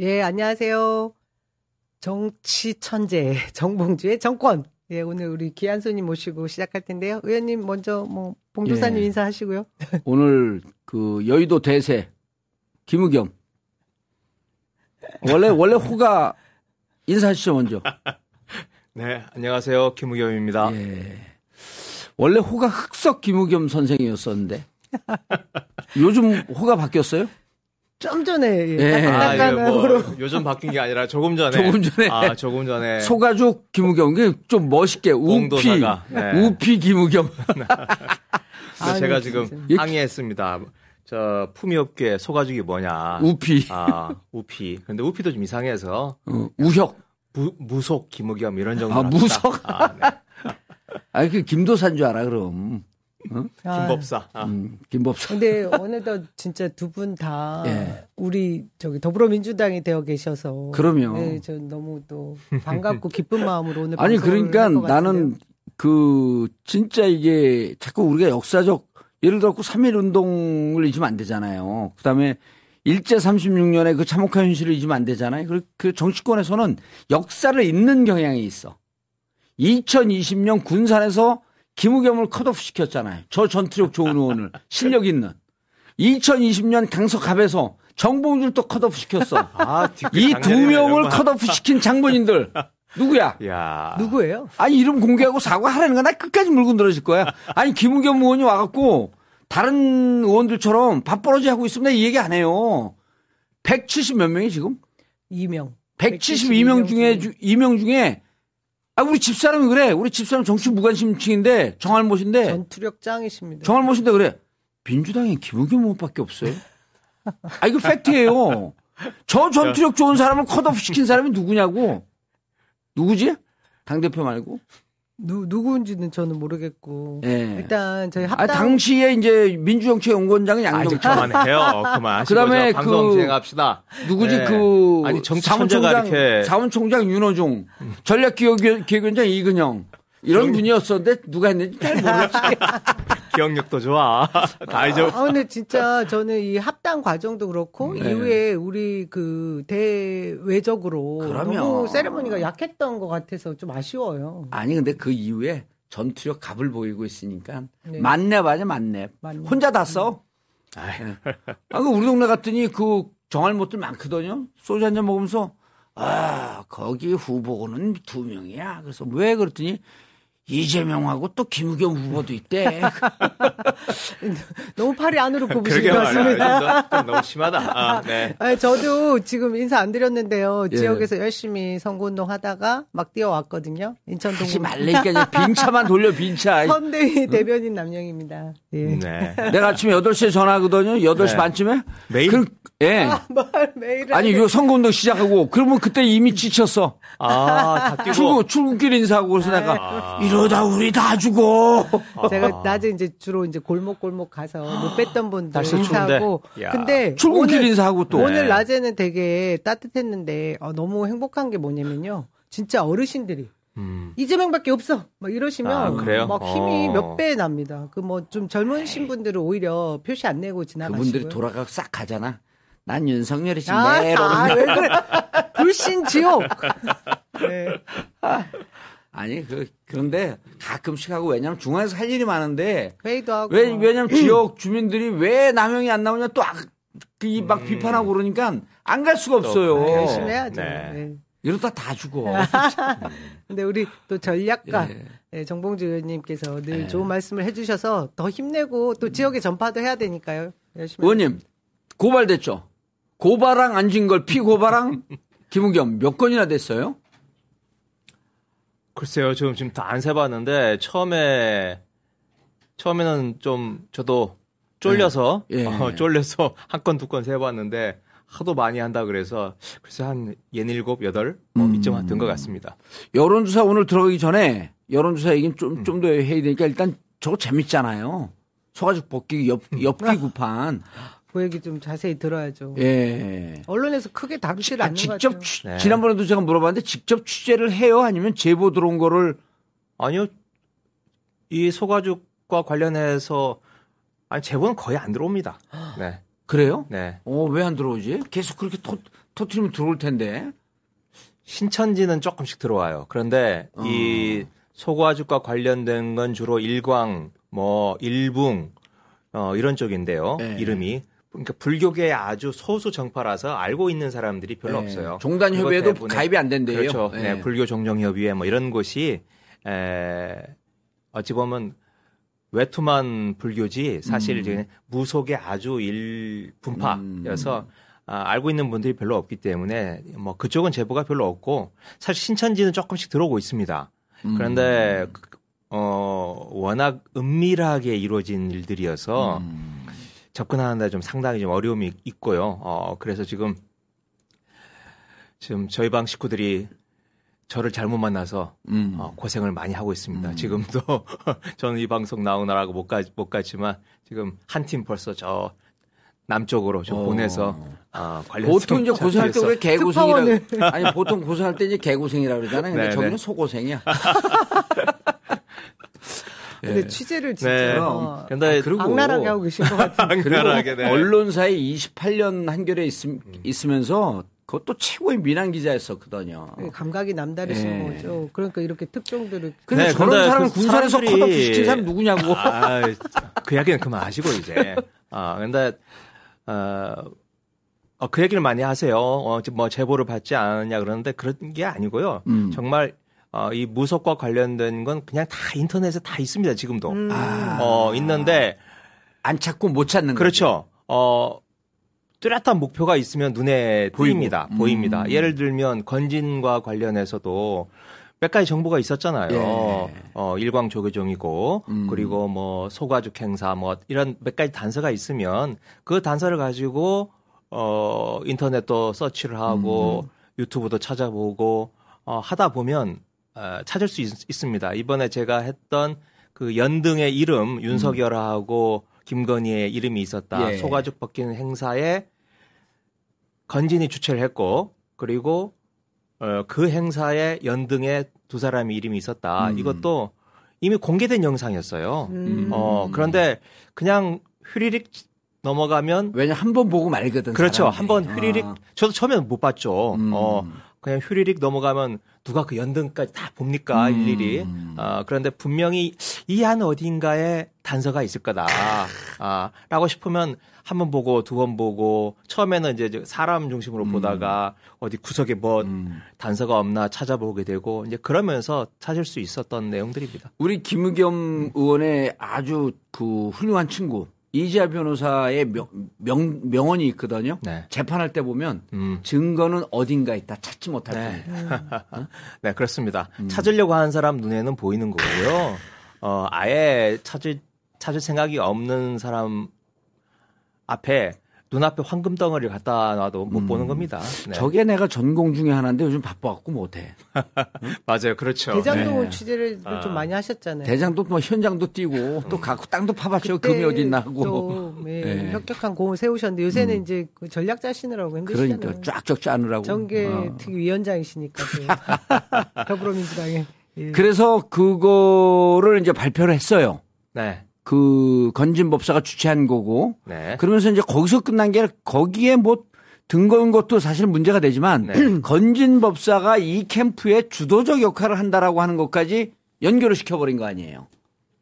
예, 안녕하세요. 정치 천재 정봉주의 정권. 예, 오늘 우리 귀한 손님 모시고 시작할 텐데요. 의원님 먼저 뭐 봉도사님 예. 인사하시고요. 오늘 그 여의도 대세 김우겸 원래 원래 호가 인사하시죠 먼저. 네, 안녕하세요. 김우겸입니다. 예. 원래 호가 흑석 김우겸 선생이었었는데 요즘 호가 바뀌었어요? 좀 전에 예, 예. 아, 이거 따끈따끈으로 뭐 요즘 바뀐 게 아니라 조금 전에. 조금 전에. 아, 조금 전에. 소가죽 김우겸 그게 좀 멋있게 우피 네. 우피 김우겸 근데 아, 제가 네, 지금 진짜. 항의했습니다. 저 품위업계 소가죽이 뭐냐. 우피 아, 우피. 근데 우피도 좀 이상해서 어, 우혁 무, 무속 김우겸 이런 정도. 아, 무속? 아, 네. 아니 그 김도산 줄 알아 그럼 아, 김법사. 아, 음, 김법사 근데 어느덧 진짜 두 분다 예. 우리 저기 더불어민주당이 되어 계셔서 그럼요. 네, 저 너무 또 반갑고 기쁜 마음으로 오늘 아니 그러니까 나는. 그 진짜 이게 자꾸 우리가 역사적 예를 들어 3.1 운동을 잊으면 안 되잖아요. 그다음에 일제 36년에 그 참혹한 현실을 잊으면 안 되잖아요. 그, 그 정치권에서는 역사를 잊는 경향이 있어. 2020년 군산에서 김우겸을 컷오프 시켰잖아요. 저 전투력 좋은 의원을 실력 있는. 2020년 강서갑에서 정봉주를 또 컷오프 시켰어. 아, 이 두 명을. 컷오프 시킨 장본인들 누구야? 야. 누구예요? 아니 이름 공개하고 사과하라는 거나 끝까지 물고 늘어질 거야. 아니 김우겸 의원이 와갖고 다른 의원들처럼 밥벌어지 하고 있으면 이 얘기 안 해요. 170 몇 명이 지금? 이명. 172명 중에 2명 중에 아 우리 집사람이 그래. 우리 집사람 정치 무관심층인데 정할못인데 전투력 짱이십니다. 정할못인데 그래. 민주당에 김우겸 의원밖에 없어요. 아 이거 팩트예요. 저 전투력 좋은 사람을 컷오프 시킨 사람이 누구냐고. 누구지? 당 대표 말고. 누, 누구인지는 저는 모르겠고. 예. 일단 저희 아, 합당 당시에 이제 민주정치 연구원장은 아, 양정철. 그만해요. 그만. 그다음에 방송 그- 진행합시다. 누구지 네. 그 아니, 정치 천재가 사무총장 이렇게- 사무총장 윤호중 전략기획위원장 이근영 이런 분이었었는데 누가 했는지 잘 모르겠지. 기억력도 좋아. 다 잊어. 아, 근데 진짜 저는 이 합당 과정도 그렇고 네. 이후에 우리 그 대외적으로 그럼요. 너무 세레머니가 약했던 것 같아서 좀 아쉬워요. 아니 근데 그 이후에 전투력 갑을 보이고 있으니까 네. 만렙 아니야 만렙. 만렙. 혼자 다 써. 아, 그 우리 동네 갔더니 그 정할 못들 많거든요. 소주 한 잔 먹으면서 아 거기 후보는 두 명이야. 그래서 왜 그랬더니 이재명하고 또 김우겸 후보도 있대. 너무 팔이 안으로 굽으신 것. 같습니다. 좀, 너- 좀 너무 심하다. 아, 네. 아니, 저도 지금 인사 안 드렸는데요. 예. 지역에서 열심히 선거운동 하다가 막 뛰어왔거든요. 인천 하지 동구 말라니까 이제 빈차만 돌려 빈차. 선대위 대변인 남영입니다. 예. 네. 내가 아침에 8시에 전화하거든요. 8시 네. 반쯤에. 매일? 그, 예. 뭘 매일 아니, 요 선거운동 시작하고, 그러면 그때 이미 지쳤어. 아, 다 뛰고. 출근, 출근길 인사하고, 그래서 내가, 이러다 우리 다 죽어. 제가 낮에 이제 주로 이제 골목골목 가서 못 뵀던 분들 인사하고. 근데 출근길 오늘, 인사하고 또. 오늘 네. 낮에는 되게 따뜻했는데 어, 너무 행복한 게 뭐냐면요. 진짜 어르신들이 음. 이재명밖에 없어. 막 이러시면 아, 그래요? 막 힘이 어. 몇배 납니다. 그 뭐 좀 젊으신 분들은 오히려 표시 안 내고 지나가시고. 그분들이 돌아가고 싹 가잖아. 난 윤석열이 지금 아, 내 아, 왜 그래? 불신 지옥. 네. 아니, 그, 그런데 가끔씩 하고, 왜냐면 중앙에서 할 일이 많은데, 회의도 하고. 왜, 왜냐면 지역 주민들이 왜 남영이 안 나오냐 또, 아, 그막 비판하고 그러니까 안 갈 수가 없어요. 아, 열심히 해야죠. 네. 네. 이러다 다 죽어. 근데 우리 또 전략가 예. 예, 정봉주 의원님께서 늘 좋은 말씀을 해주셔서 더 힘내고 또 지역에 전파도 해야 되니까요. 열심히. 의원님, 고발됐죠? 고발랑 안진 걸 피고발랑 김우겸 몇 건이나 됐어요? 글쎄요, 지금 지금 다 안 세봤는데 처음에 처음에는 좀 저도 쫄려서 예. 어, 쫄려서 한 건 두 건 세봤는데 하도 많이 한다 그래서 글쎄 한 예닐곱 여덟 어, 이쯤 된것 같습니다. 여론조사 오늘 들어가기 전에 여론조사 얘기는 좀, 좀 더 해야 되니까 일단 저거 재밌잖아요. 소가죽 벗기 엽, 엽기 구판. 그 얘기 좀 자세히 들어야죠. 예. 언론에서 크게 다루질 아, 않는 것 직접 같아요. 취- 네. 지난번에도 제가 물어봤는데 직접 취재를 해요? 아니면 제보 들어온 거를 아니요, 이 소가죽과 관련해서 아니 제보는 거의 안 들어옵니다. 네, 그래요? 네. 어, 왜 안 들어오지? 계속 그렇게 토, 터트리면 들어올 텐데. 신천지는 조금씩 들어와요. 그런데 어. 이 소과죽과 관련된 건 주로 일광, 뭐 일붕 어 이런 쪽인데요. 네. 이름이 그러니까 불교계의 아주 소수 정파라서 알고 있는 사람들이 별로 네. 없어요. 종단 협의회도 가입이 안 된대요. 그렇죠. 네. 네, 불교 종종 협의회 뭐 이런 곳이 에 어찌 보면 외투만 불교지 사실 음. 무속의 아주 일분파여서 아, 알고 있는 분들이 별로 없기 때문에 뭐 그쪽은 제보가 별로 없고 사실 신천지는 조금씩 들어오고 있습니다. 음. 그런데 그- 어 워낙 은밀하게 이루어진 일들이어서 음. 접근하는데 좀 상당히 좀 어려움이 있고요. 어 그래서 지금 지금 저희 방 식구들이 저를 잘못 만나서 음. 어, 고생을 많이 하고 있습니다. 지금도 저는 이 방송 나오느라고 못, 가, 못 갔지만 지금 한 팀 벌써 저 남쪽으로 좀 어. 보내서 어, 관련 보통 이제 고생할 때 우리 개고생이라 아니 보통 고생할 때 이제 개고생이라 그러잖아요. 근데 네, 저기는 네. 소고생이야. 근데 취재를 진짜 네. 어, 아, 근데 그리고 악랄하게 하고 계신 것 같아요. 당연하게 네. 언론사에 28년 한결에 있, 있으면서 그것도 최고의 민항 기자였었거든요. 감각이 남다르신 네. 거죠. 그러니까 이렇게 특종들을 근데 네, 저런 근데 사람 은 그 군산에서 사람들이- 컷오프 시킨 사람 누구냐고. 아, 그 이야기는 그만하시고 이제. 아, 근데 어, 어, 그 얘기를 많이 하세요. 어, 뭐 제보를 받지 않았냐 그러는데 그런 게 아니고요. 음. 정말 어, 이 무속과 관련된 건 그냥 다 인터넷에 다 있습니다. 지금도. 음. 아. 어, 있는데 안 찾고 못 찾는 거죠. 그렇죠. 어, 뚜렷한 목표가 있으면 눈에. 보입니다. 음. 보입니다. 예를 들면 건진과 관련해서도 몇 가지 정보가 있었잖아요. 예. 어, 일광 조계종이고 음. 그리고 뭐 소가죽 행사 뭐 이런 몇 가지 단서가 있으면 그 단서를 가지고 어, 인터넷도 서치를 하고 유튜브도 찾아보고 어, 하다 보면 어, 찾을 수 있, 습니다 이번에 제가 했던 그 연등의 이름 윤석열하고 김건희의 이름이 있었다. 예. 소가죽 벗기는 행사에 건진이 주최를 했고 그리고 어, 그 행사에 연등에 두 사람이 이름이 있었다. 음. 이것도 이미 공개된 영상이었어요. 음. 어, 그런데 그냥 휘리릭 넘어가면 왜냐 한 번 보고 말거든. 그렇죠. 한 번 휘리릭 아. 저도 처음에는 못 봤죠. 음. 어, 그냥 휘리릭 넘어가면 누가 그 연등까지 다 봅니까 음. 일일이. 어, 그런데 분명히 이 안 어딘가에 단서가 있을 거다. 아, 라고 싶으면 한 번 보고 두 번 보고 처음에는 이제 저 사람 중심으로 보다가 어디 구석에 뭐 음. 단서가 없나 찾아보게 되고 이제 그러면서 찾을 수 있었던 내용들입니다. 우리 김의겸 의원의 아주 그 훌륭한 친구 이지아 변호사의 명, 명, 명 언이 있거든요. 네. 재판할 때 보면 음. 증거는 어딘가 있다 찾지 못할 네. 뿐이다. 네, 그렇습니다. 음. 찾으려고 하는 사람 눈에는 보이는 거고요. 어, 아예 찾을, 찾을 생각이 없는 사람 앞에 눈앞에 황금 덩어리를 갖다 놔도 못 보는 겁니다. 네. 음. 저게 내가 전공 중에 하나인데 요즘 바빠갖고 못해. 맞아요. 그렇죠. 대장동 네. 취재를 아. 좀 많이 하셨잖아요. 대장도 뭐 현장도 뛰고 또 가고 땅도 파봤죠. 금이 그때 어딨나 하고. 또, 예, 네. 혁혁한 공을 세우셨는데 요새는 이제 그 전략 짜시느라고 힘드시잖아요. 그러니까 쫙쫙 짜느라고. 정계 어. 특위 위원장이시니까 또. 더불어민주당에. 예. 그래서 그거를 이제 발표를 했어요. 네. 그 건진 법사가 주최한 거고. 네. 그러면서 이제 거기서 끝난 게 거기에 뭐 등거인 것도 사실 문제가 되지만 네. 건진 법사가 이 캠프에 주도적 역할을 한다라고 하는 것까지 연결을 시켜버린 거 아니에요.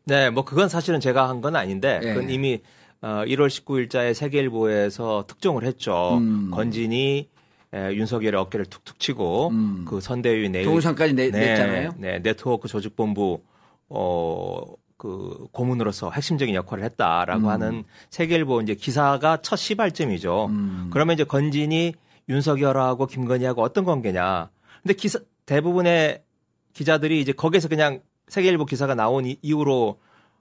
네, 뭐 그건 사실은 제가 한 건 아닌데 예. 그건 이미 어, 1월 19일자에 세계일보에서 특종을 했죠. 음. 건진이 에, 윤석열의 어깨를 툭툭 치고 음. 그 선대위 내 동영상까지 내, 네, 냈잖아요. 네, 네트워크 조직본부 어, 그 고문으로서 핵심적인 역할을 했다라고 음. 하는 세계일보 이제 기사가 첫 시발점이죠. 음. 그러면 이제 건진이 윤석열하고 김건희하고 어떤 관계냐. 근데 기사 대부분의 기자들이 이제 거기서 그냥 세계일보 기사가 나온 이- 이후로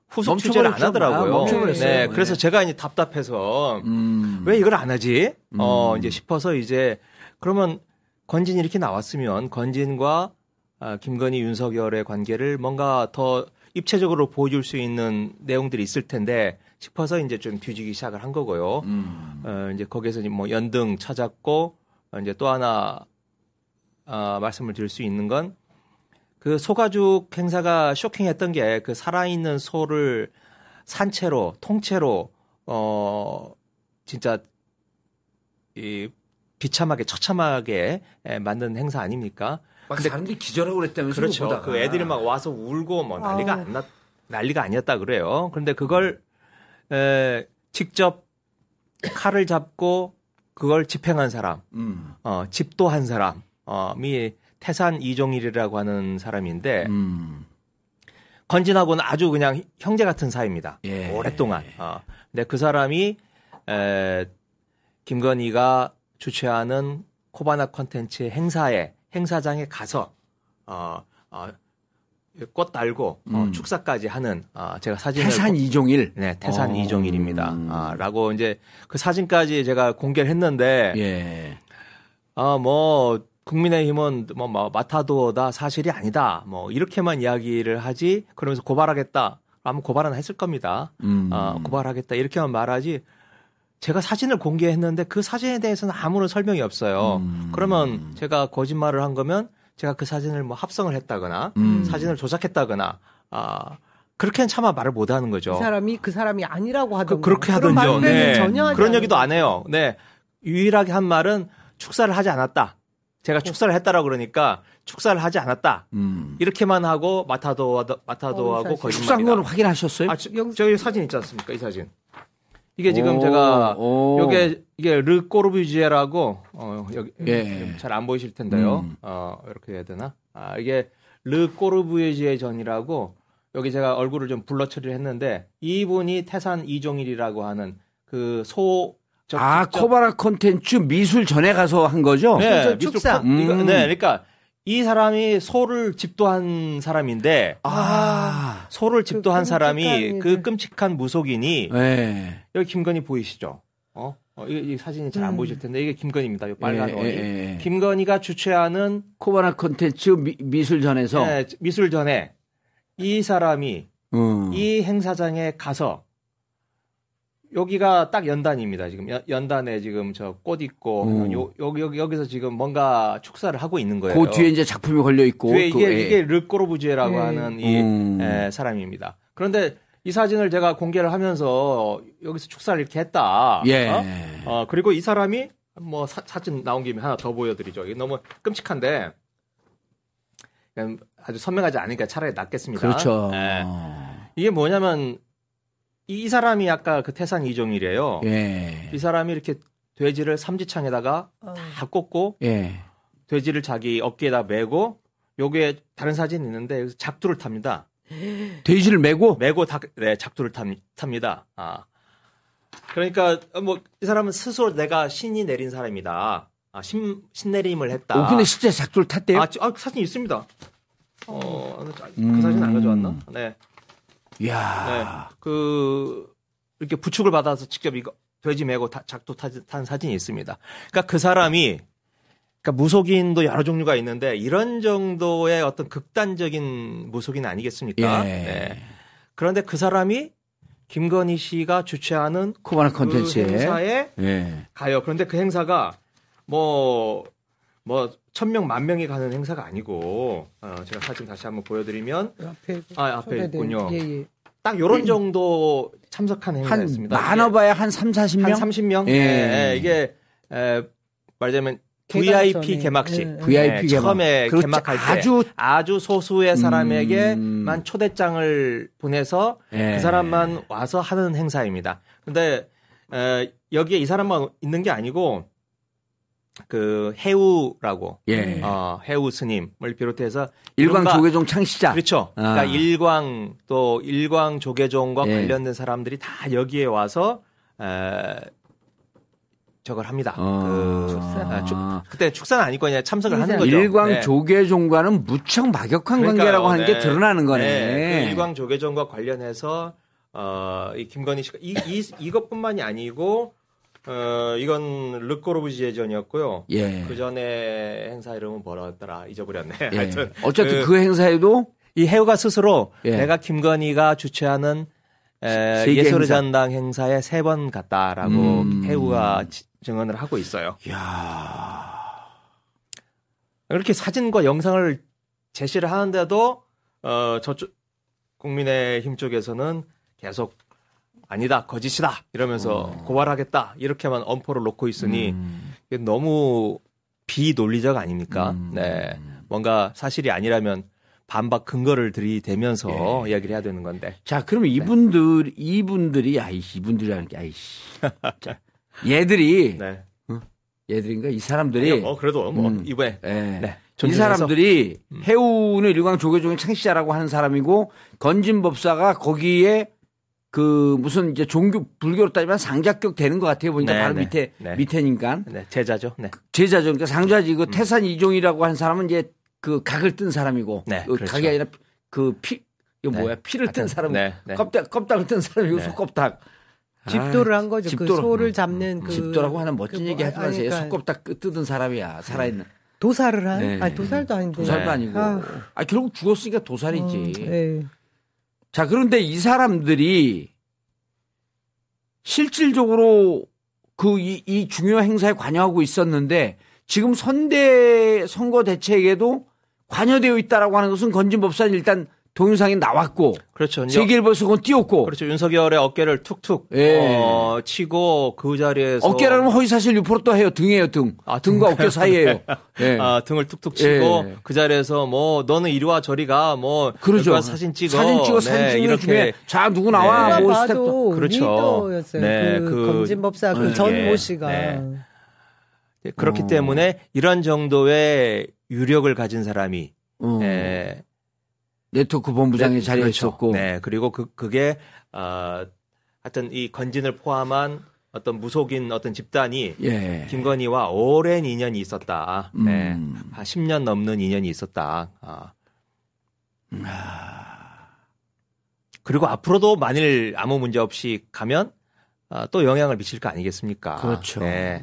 후속 취재를 안. 하더라고요. 네, 네. 그래서 제가 이제 답답해서 음. 왜 이걸 안 하지? 어, 음. 이제 싶어서 이제 그러면 건진이 이렇게 나왔으면 건진과 아, 김건희 윤석열의 관계를 뭔가 더 입체적으로 보여줄 수 있는 내용들이 있을 텐데 싶어서 이제 좀 뒤지기 시작을 한 거고요. 음. 어, 이제 거기에서 뭐 연등 찾았고 어, 이제 또 하나 아, 말씀을 드릴 수 있는 건 그 소가죽 행사가 쇼킹했던 게 그 살아있는 소를 산채로 통째로 어 진짜 이 비참하게 처참하게 에, 만든 행사 아닙니까? 막 사람들이 기절하고 그랬다면서 그렇죠. 보다가. 그 애들이 막 와서 울고 뭐 난리가 아우. 안 났, 난리가 아니었다 그래요. 그런데 그걸 에, 직접 칼을 잡고 그걸 집행한 사람, 음. 어, 집도한 사람이 태산 이종일이라고 하는 사람인데 음. 건진하고는 아주 그냥 형제 같은 사이입니다. 예. 오랫동안. 어. 근데 그 사람이 에, 김건희가 주최하는 코바나 컨텐츠 행사에 행사장에 가서 어, 어, 꽃 달고 어, 음. 축사까지 하는 어, 제가 사진을 태산 보- 이종일. 네 태산 어. 이종일입니다. 음. 아, 라고 이제 그 사진까지 제가 공개를 했는데 예. 아, 뭐, 국민의힘은 뭐, 뭐, 마타도어다 사실이 아니다. 뭐, 이렇게만 이야기를 하지. 그러면서 고발하겠다. 아마 고발은 했을 겁니다. 음. 어, 고발하겠다. 이렇게만 말하지. 제가 사진을 공개했는데 그 사진에 대해서는 아무런 설명이 없어요. 음. 그러면 제가 거짓말을 한 거면 제가 그 사진을 뭐 합성을 했다거나 음. 사진을 조작했다거나 아, 그렇게는 차마 말을 못 하는 거죠. 그 사람이 그 사람이 아니라고 하던 그, 그렇게 하던죠. 말씀을 네. 전혀 하지 그런 얘기도 안 해요. 네. 유일하게 한 말은 축사를 하지 않았다. 제가 축사를 했다라고 그러니까 축사를 하지 않았다. 음. 이렇게만 하고 마타도 마타도하고 어, 거짓말이다. 건 확인하셨어요? 아, 저, 저기 사진 있지 않습니까? 이 사진. 이게 지금 제가 오. 요게 이게 르 꼬르비지에라고 어 여기 예. 잘안 보이실 텐데요. 음. 어 이렇게 해야 되나? 아 이게 르 꼬르비지에 전이라고 여기 제가 얼굴을 좀 블러 처리를 했는데 이분이 태산 이종일이라고 하는 그소 아, 코바라 콘텐츠 미술 전에 가서 한 거죠? 네, 미술 축사. 음. 네, 그러니까 이 사람이 소를 집도한 사람인데 아. 소를 집도한 그 사람이 그. 끔찍한 무속인이 네. 여기 김건희 보이시죠? 어? 어, 이, 이 사진이 잘안 음. 보이실 텐데 이게 김건희입니다. 이 빨간 예, 원이. 예, 예. 김건희가 주최하는 코바나 콘텐츠 미, 미술전에서 네, 미술전에 이 사람이 음. 이 행사장에 가서 여기가 딱 연단입니다. 지금 연, 연단에 지금 저 꽃 있고 음. 요, 여기 여기 여기서 지금 뭔가 축사를 하고 있는 거예요. 그 뒤에 이제 작품이 걸려 있고 뒤에 그, 이게 예. 이게 르꼬르부지에라고 예. 하는 이 음. 에, 사람입니다. 그런데 이 사진을 제가 공개를 하면서 여기서 축사를 이렇게 했다. 예. 어? 어, 그리고 이 사람이 뭐 사, 진 나온 김에 하나 더 보여드리죠. 이게 너무 끔찍한데 그냥 아주 선명하지 않으니까 차라리 낫겠습니다. 그렇죠. 예. 이게 뭐냐면 이, 이 사람이 아까 그 태산 이종일이에요. 예. 이 사람이 이렇게 돼지를 삼지창에다가 어. 다 꽂고 예. 돼지를 자기 어깨에다 메고 요게 다른 사진 있는데 여기서 작두를 탑니다. 돼지를 메고 메고 다, 네, 작두를 탑, 탑니다. 아. 그러니까 뭐 이 사람은 스스로 내가 신이 내린 사람이다. 아, 신, 신내림을 했다. 오, 근데 실제 작두를 탔대요? 아, 지- 아, 사진 있습니다. 어, 그 음. 사진 안 가져왔나? 네. 네. 이야. 그 이렇게 부축을 받아서 직접 이거 돼지 메고 다- 작두 타- 탄 사진이 있습니다. 그러니까 그 사람이 그러니까 무속인도 여러 종류가 있는데 이런 정도의 어떤 극단적인 무속인 아니겠습니까? 예. 네. 그런데 그 사람이 김건희 씨가 주최하는 코바나 그 콘텐츠에. 행사에 예. 가요. 그런데 그 행사가 뭐, 뭐, 천 명, 만 명이 가는 행사가 아니고, 어, 제가 사진 다시 한번 보여드리면, 앞에 아, 앞에 있군요. 예, 예. 딱 요런 정도 참석한 한 행사였습니다. 많아봐야 한 3, 40명? 한 30명? 예. 예, 이게, 에, 말하자면, VIP. 개막식. 예, 예. VIP 네, 개막. 처음에 그렇죠. 개막할 때 아주 아주 소수의 사람에게만 음. 초대장을 보내서 예. 그 사람만 와서 하는 행사입니다. 근데 에, 여기에 이 사람만 있는 게 아니고 그 해우라고 예. 어, 해우 스님을 비롯해서 일광 이른바- 조계종 창시자. 그렇죠. 아. 그러니까 일광 또 일광 조계종과 예. 관련된 사람들이 다 여기에 와서 에, 저걸 합니다. 어. 그 축사. 아, 축- 그때 축사는 아니고 그냥 참석을 하는. 거죠. 일광 네. 조계종과는 무척 막역한 그러니까요. 관계라고 하는 게 네. 드러나는 거네. 네. 그 일광 조계종과 관련해서 어, 이 김건희 씨가 이, 이 이것뿐만이 아니고 어, 이건 르꼬르부지예전이었고요. 예. 그 전에 행사 이름은 뭐라더라 잊어버렸네. 예. 하여튼 어쨌든 그- 그, 행사에도 이 해우가 스스로 예. 내가 김건희가 주최하는 에, 예술의 행사. 전당 행사에 세 번 갔다라고 음. 해우가 지- 증언을 하고 있어요. 야. 이렇게 사진과 영상을 제시를 하는데도 어 저쪽 국민의힘 쪽에서는 계속 아니다 거짓이다 이러면서 어. 고발하겠다 이렇게만 엄포를 놓고 있으니 음. 너무 비논리적 아닙니까? 음. 네. 뭔가 사실이 아니라면 반박 근거를 들이대면서 예. 이야기를 해야 되는 건데. 자, 그러면 이분들, 이분들이, 아이씨, 이분들이라는 게, 아이씨. 자, 얘들이, 네. 얘들인가? 이 사람들이, 어, 그래도 뭐 음. 이번에 예. 네, 이. 사람들이 해운의 일광 조계종의 창시자라고 하는 사람이고, 건진 법사가 거기에 그 무슨 이제 종교, 불교로 따지면 상자격 되는 것 같아요. 보니까 네, 바로 네, 밑에, 네. 밑에니까. 네, 제자죠. 네. 제자죠. 그러니까 상자지, 음. 그 태산 이종이라고 하는 사람은 이제 그 각을 뜬 사람이고, 네, 그 그렇죠. 각이 아니라 그 피, 이거 네. 뭐야? 피를 뜬 하여튼, 사람, 네, 네. 껍데기, 껍닥을 뜬 사람이고, 네. 속껍닥. 집도를 아, 한 거죠. 그 집도로. 소를 잡는 그 집도라고 하는 멋진 그 얘기 뭐, 하지 마세요. 그러니까 속껍닥 끄- 뜯은 사람이야. 살아있는. 도살을 한? 네. 아니 도살도 아닌데. 도살도 네. 아니고. 아. 아, 결국 죽었으니까 도살이지. 음, 네. 자, 그런데 이 사람들이 실질적으로 그이 이 중요한 행사에 관여하고 있었는데 지금 선대 선거 대책에도 관여되어 있다라고 하는 것은 건진 법사는 일단 동영상에 나왔고 그렇죠. 세계일보에서 그건 띄웠고 그렇죠. 윤석열의 어깨를 툭툭 예. 어, 치고 그 자리에서 어깨라면 허위사실 유포로 또 해요 등이에요 등 아, 등과 어깨 사이에요. 예. 아, 등을 툭툭 치고 예. 그 자리에서 뭐 너는 이리 와 저리 가 뭐 그러죠. 사진 찍어 사진 찍어 사진 네, 찍는 이렇게 중에 자 누구 나와 네. 뭐 봐도 스텝 그렇죠. 리더였어요. 네, 그, 그- 건진법사 그 네. 전모 예. 씨가. 네. 그렇기 어. 때문에 이런 정도의 유력을 가진 사람이 어, 예, 네트워크 본부장에 네, 자리에 그렇죠. 있었고 네, 그리고 그 그게 어, 하여튼 이 건진을 포함한 어떤 무속인 어떤 집단이 예. 김건희와 오랜 인연이 있었다. 네. 음. 한 10년 넘는 인연이 있었다. 아. 그리고 앞으로도 만일 아무 문제 없이 가면 아, 또 영향을 미칠 거 아니겠습니까? 그렇죠. 네.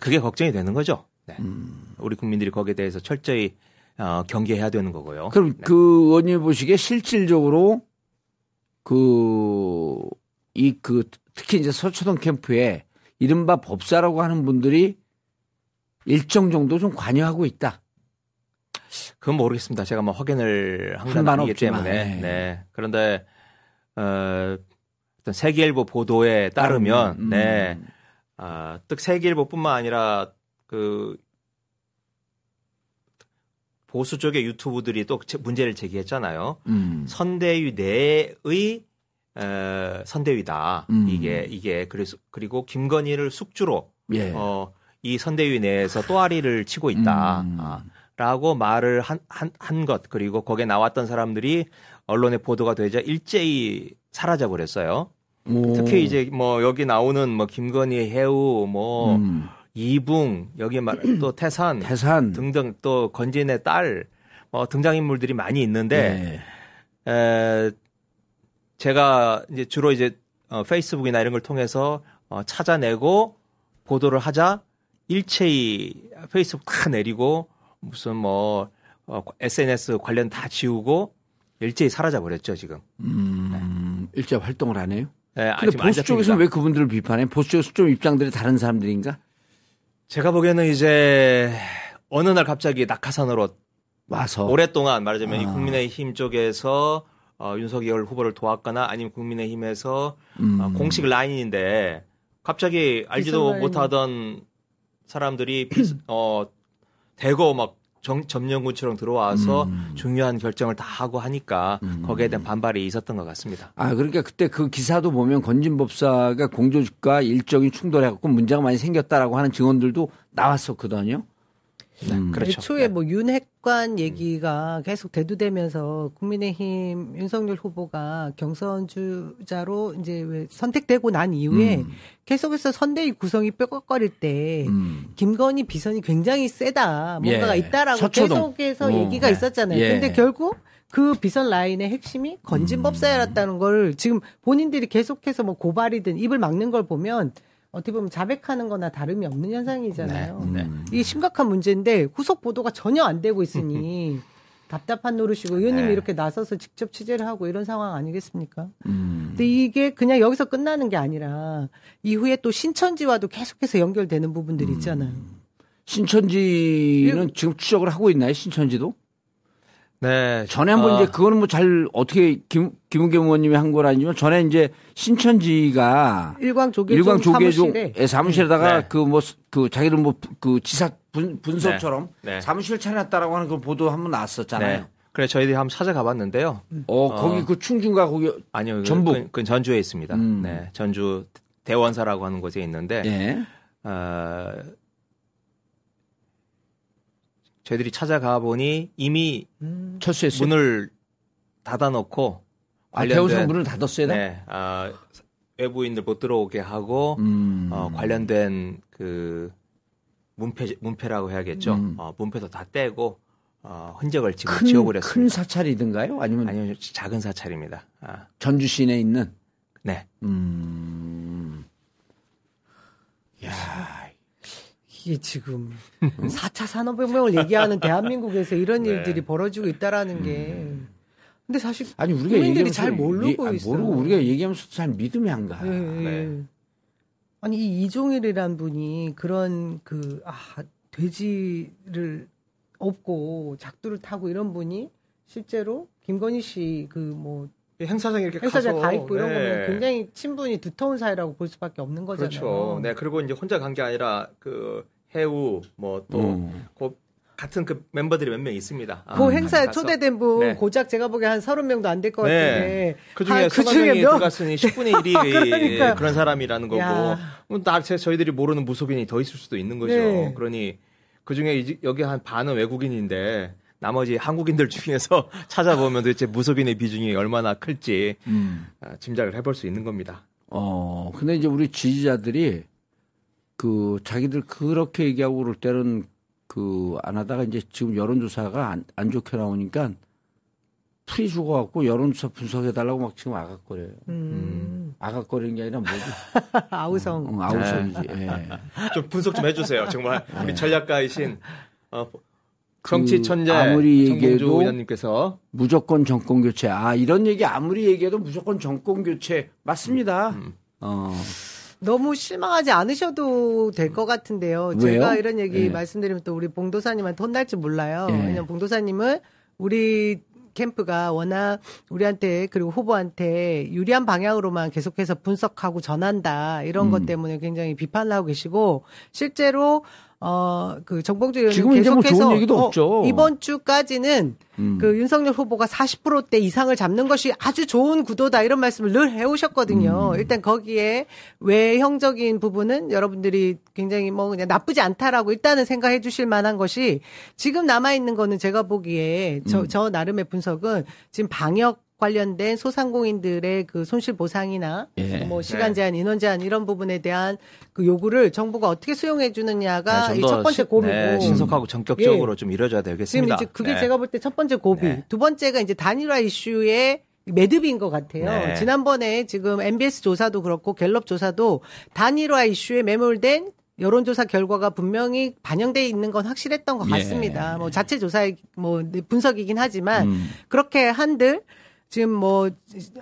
그게 걱정이 되는 거죠. 네. 음. 우리 국민들이 거기에 대해서 철저히 어, 경계해야 되는 거고요. 그럼 네. 그 의원님 보시기에 실질적으로 그, 이 그, 특히 이제 서초동 캠프에 이른바 법사라고 하는 분들이 일정 정도 좀 관여하고 있다. 그건 모르겠습니다. 제가 뭐 확인을 한한건 아니기 없지만, 때문에. 네. 네. 그런데 어, 어떤 세계일보 보도에 따르면 음. 네. 아, 즉 세계일보뿐만 아니라 그 보수 쪽의 유튜브들이 또 제- 문제를 제기했잖아요. 음. 선대위 내의 어, 선대위다. 음. 이게 이게 그래서 그리고 김건희를 숙주로 예. 어, 이 선대위 내에서 또아리를 치고 있다. 음. 아, 라고 말을 한, 한, 한 것, 그리고 거기에 나왔던 사람들이 언론에 보도가 되자 일제히 사라져 버렸어요. 오. 특히 이제 뭐 여기 나오는 뭐 김건희 해우, 뭐 음. 이붕, 여기 말, 또 태산 태산. 등등 또 건진의 딸, 뭐 등장 인물들이 많이 있는데, 네. 에, 제가 이제 주로 이제 어, 페이스북이나 이런 걸 통해서 어, 찾아내고 보도를 하자 일체히 페이스북 다 내리고 무슨 뭐 어, SNS 관련 다 지우고 일제히 사라져 버렸죠 지금. 음. 일제 활동을 안 해요? 예, 아, 근데 보수 쪽에서는. 왜 그분들을 비판해? 보수 쪽에서 좀 입장들이 다른 사람들인가? 제가 보기에는 이제 어느 날 갑자기 낙하산으로 와서. 오랫동안 말하자면 이 아. 국민의힘 쪽에서 어, 윤석열 후보를 도왔거나 아니면 국민의힘에서 음. 어, 공식 라인인데 갑자기 알지도 라인. 못하던 사람들이 비- 어 대거 막 정, 점령군처럼 들어와서 음. 중요한 결정을 다 하고 하니까 거기에 대한 반발이 있었던 것 같습니다. 아, 그러니까 그때 그 기사도 보면 건진 법사가 공조직과 일정이 충돌해갖고 문제가 많이 생겼다라고 하는 증언들도 나왔었거든요. 음. 그렇죠. 애초에 네. 뭐 윤핵관 얘기가 계속 대두되면서 국민의힘 윤석열 후보가 경선주자로 이제 왜 선택되고 난 이후에 음. 계속해서 선대위 구성이 뼈걱거릴 때 음. 김건희 비선이 굉장히 세다 뭔가가 예. 있다라고 서초동. 계속해서 어. 얘기가 네. 있었잖아요. 예. 근데 결국 그 비선 라인의 핵심이 건진법사였다는 걸 지금 본인들이 계속해서 뭐 고발이든 입을 막는 걸 보면 어떻게 보면 자백하는 거나 다름이 없는 현상이잖아요. 네. 음. 이게 심각한 문제인데 후속 보도가 전혀 안 되고 있으니 답답한 노릇이고 의원님이 네. 이렇게 나서서 직접 취재를 하고 이런 상황 아니겠습니까? 음. 근데 이게 그냥 여기서 끝나는 게 아니라 이후에 또 신천지와도 계속해서 연결되는 부분들이 있잖아요. 신천지는 지금 추적을 하고 있나요? 신천지도? 네. 전에 한번 어, 이제 그거는 뭐 잘 어떻게 김, 김은겸 의원님이 한건 아니지만 전에 이제 신천지가 일광 조계종 일광 조계종 사무실에 예, 사무실에다가 네. 그뭐 그 자기들 뭐 그 지사 분, 분소처럼 네. 네. 사무실 차렸다라고 하는 그 보도 한번 나왔었잖아요. 네. 그래 저희들이 한번 찾아가 봤는데요. 어, 거기 그 충중가 거기 아니요. 그- 전북. 그, 그 전주에 있습니다. 음. 네. 전주 대원사라고 하는 곳에 있는데 예. 어, 저희들이 찾아가 보니 이미 음. 철수했어요. 문을 닫아 놓고 아, 대우선 문을 닫았어요. 네. 네. 아, 외부인들 못 들어오게 하고 음. 어, 관련된 그 문패 문패라고 해야겠죠. 음. 어, 문패도 다 떼고 어, 흔적을 지금 큰, 큰 지워버렸습니다. 사찰이든가요? 아니면 아니요, 작은 사찰입니다. 아, 전주 시내에 있는 네. 음. 야, 이게 지금 4차 산업혁명을 얘기하는 대한민국에서 이런 네. 일들이 벌어지고 있다라는 게. 근데 사실 아니 우리가 국민들이 잘 모르고 있어. 모르고 우리가 얘기하면서 잘 믿음이 안 가. 예, 예. 네. 아니 이 이종일이란 분이 그런 그 아, 돼지를 업고 작두를 타고 이런 분이 실제로 김건희 씨 그 뭐 행사장에 이렇게 행사장 가 있고 이런 네. 거면 굉장히 친분이 두터운 사이라고 볼 수밖에 없는 거잖아요. 그렇죠. 네, 그리고 이제 혼자 간 게 아니라 그 해우 뭐또 음. 그 같은 그 멤버들이 몇 명 있습니다. 아, 그 행사에 가서. 초대된 분 네. 고작 제가 보기에 한 30명도 안 될것 네. 같은데 그 중에 한 서가정이 몇- 들어갔으니 10분의 1이 그러니까요. 그런 사람이라는 거고 야. 뭐 나, 제- 저희들이 모르는 무속인이 더 있을 수도 있는 거죠. 네. 그러니 그 중에 여기 한 반은 외국인인데 나머지 한국인들 중에서 찾아보면 도대체 무속인의 비중이 얼마나 클지 음. 아, 짐작을 해볼 수 있는 겁니다. 어, 근데 이제 우리 지지자들이 그 자기들 그렇게 얘기하고 그럴 때는 그 안 하다가 이제 지금 여론조사가 안, 안 좋게 나오니까 풀이 죽어갖고 여론조사 분석해달라고 막 지금 아각거려요. 음. 아각거리는 게 아니라 뭐지? 아우성 응, 아우성이지. 예. 좀 분석 좀 해주세요. 정말 우리 전략가이신 어, 정치 천재 그 아무리 얘기해도 의원님께서 무조건 정권 교체. 아, 이런 얘기 아무리 얘기해도 무조건 정권 교체. 맞습니다. 음. 어. 너무 실망하지 않으셔도 될 것 같은데요. 왜요? 제가 이런 얘기 예. 말씀드리면 또 우리 봉도사님한테 혼날지 몰라요. 예. 왜냐면 봉도사님은 우리 캠프가 워낙 우리한테 그리고 후보한테 유리한 방향으로만 계속해서 분석하고 전한다 이런 음. 것 때문에 굉장히 비판을 하고 계시고 실제로 어그 정봉주 지금은 이제 뭐 계속해서 좋은 얘기도 어, 없죠. 이번 주까지는 음. 그 윤석열 후보가 40%대 이상을 잡는 것이 아주 좋은 구도다 이런 말씀을 늘 해오셨거든요. 음. 일단 거기에 외형적인 부분은 여러분들이 굉장히 뭐 그냥 나쁘지 않다라고 일단은 생각해 주실 만한 것이 지금 남아 있는 거는 제가 보기에 저, 음. 저 나름의 분석은 지금 방역 관련된 소상공인들의 그 손실 보상이나 예. 뭐 시간 네. 제한, 인원 제한 이런 부분에 대한 그 요구를 정부가 어떻게 수용해 주느냐가 네, 이 좀더 첫 번째 시- 고비고 네, 신속하고 전격적으로 좀 이루어져야 지금 되겠습니다. 이제 그게 네. 제가 볼 때 첫 번째 고비. 네. 두 번째가 이제 단일화 이슈의 매듭인 것 같아요. 네. 지난번에 지금 MBS 조사도 그렇고 갤럽 조사도 단일화 이슈에 매몰된 여론조사 결과가 분명히 반영돼 있는 건 확실했던 것 예. 같습니다. 뭐 자체 조사의 뭐 분석이긴 하지만 음. 그렇게 한들 지금 뭐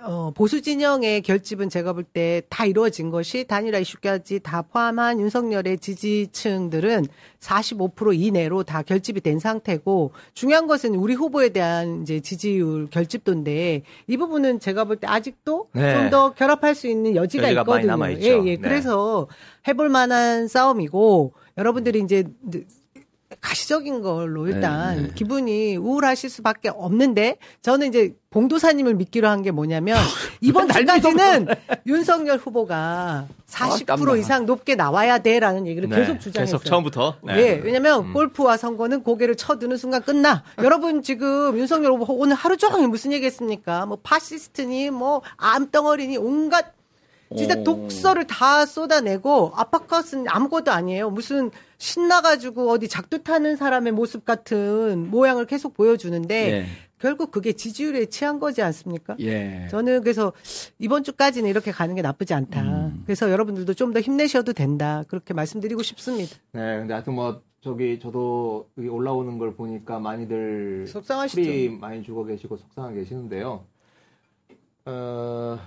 어, 보수 진영의 결집은 제가 볼 때 다 이루어진 것이 단일화 이슈까지 다 포함한 윤석열의 지지층들은 45% 이내로 다 결집이 된 상태고 중요한 것은 우리 후보에 대한 이제 지지율 결집도인데 이 부분은 제가 볼 때 아직도 네. 좀더 결합할 수 있는 여지가, 있거든요. 남아있죠. 예, 예. 네. 그래서 해볼 만한 싸움이고 여러분들이 이제 가시적인 걸로 일단 네, 네. 기분이 우울하실 수밖에 없는데 저는 이제 봉도사님을 믿기로 한 게 뭐냐면 이번 주까지는 윤석열 후보가 40% 깜빡아. 이상 높게 나와야 돼라는 얘기를 네, 계속 주장했어요. 계속 처음부터. 네. 예, 왜냐면 골프와 선거는 고개를 쳐드는 순간 끝나. 여러분 지금 윤석열 후보 오늘 하루 종일 무슨 얘기했습니까? 뭐 파시스트니 뭐 암덩어리니 온갖 진짜 오. 독서를 다 쏟아내고 아파컷은 아무것도 아니에요. 무슨 신나가지고 어디 작두 타는 사람의 모습 같은 모양을 계속 보여주는데 예. 결국 그게 지지율에 취한 거지 않습니까? 예. 저는 그래서 이번 주까지는 이렇게 가는 게 나쁘지 않다. 음. 그래서 여러분들도 좀 더 힘내셔도 된다. 그렇게 말씀드리고 싶습니다. 네, 근데 하여튼 뭐 저기 저도 여기 올라오는 걸 보니까 많이들 속상하시죠? 많이 죽어 계시고 속상하게 계시는데요. 어,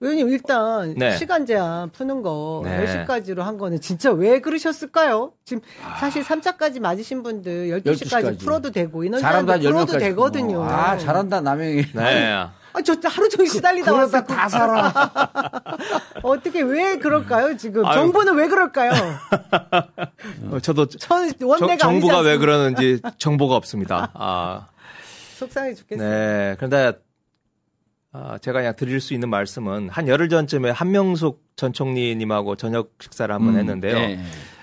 의원님 일단 네. 시간 제한 푸는 거 네. 10시까지로 한 거는 진짜 왜 그러셨을까요? 지금 사실 3차까지 맞으신 분들 12시까지, 12시까지. 풀어도 되고 인원 잘한다 제한도 풀어도 10명까지. 되거든요. 아, 잘한다 남영이. 네. 아, 저 하루 종일 시달리다 그러다 왔어. 다 살아. 어떻게 왜 그럴까요? 지금 아유. 정부는 왜 그럴까요? 어, 저도 전 정, 원내가 정부가 아니지 왜? 그러는지 정보가 없습니다. 아, 속상해 죽겠어요. 네. 그런데 아, 제가 그냥 드릴 수 있는 말씀은 한 열흘 전쯤에 한명숙 전 총리님하고 저녁 식사를 한번 음, 했는데요. 네.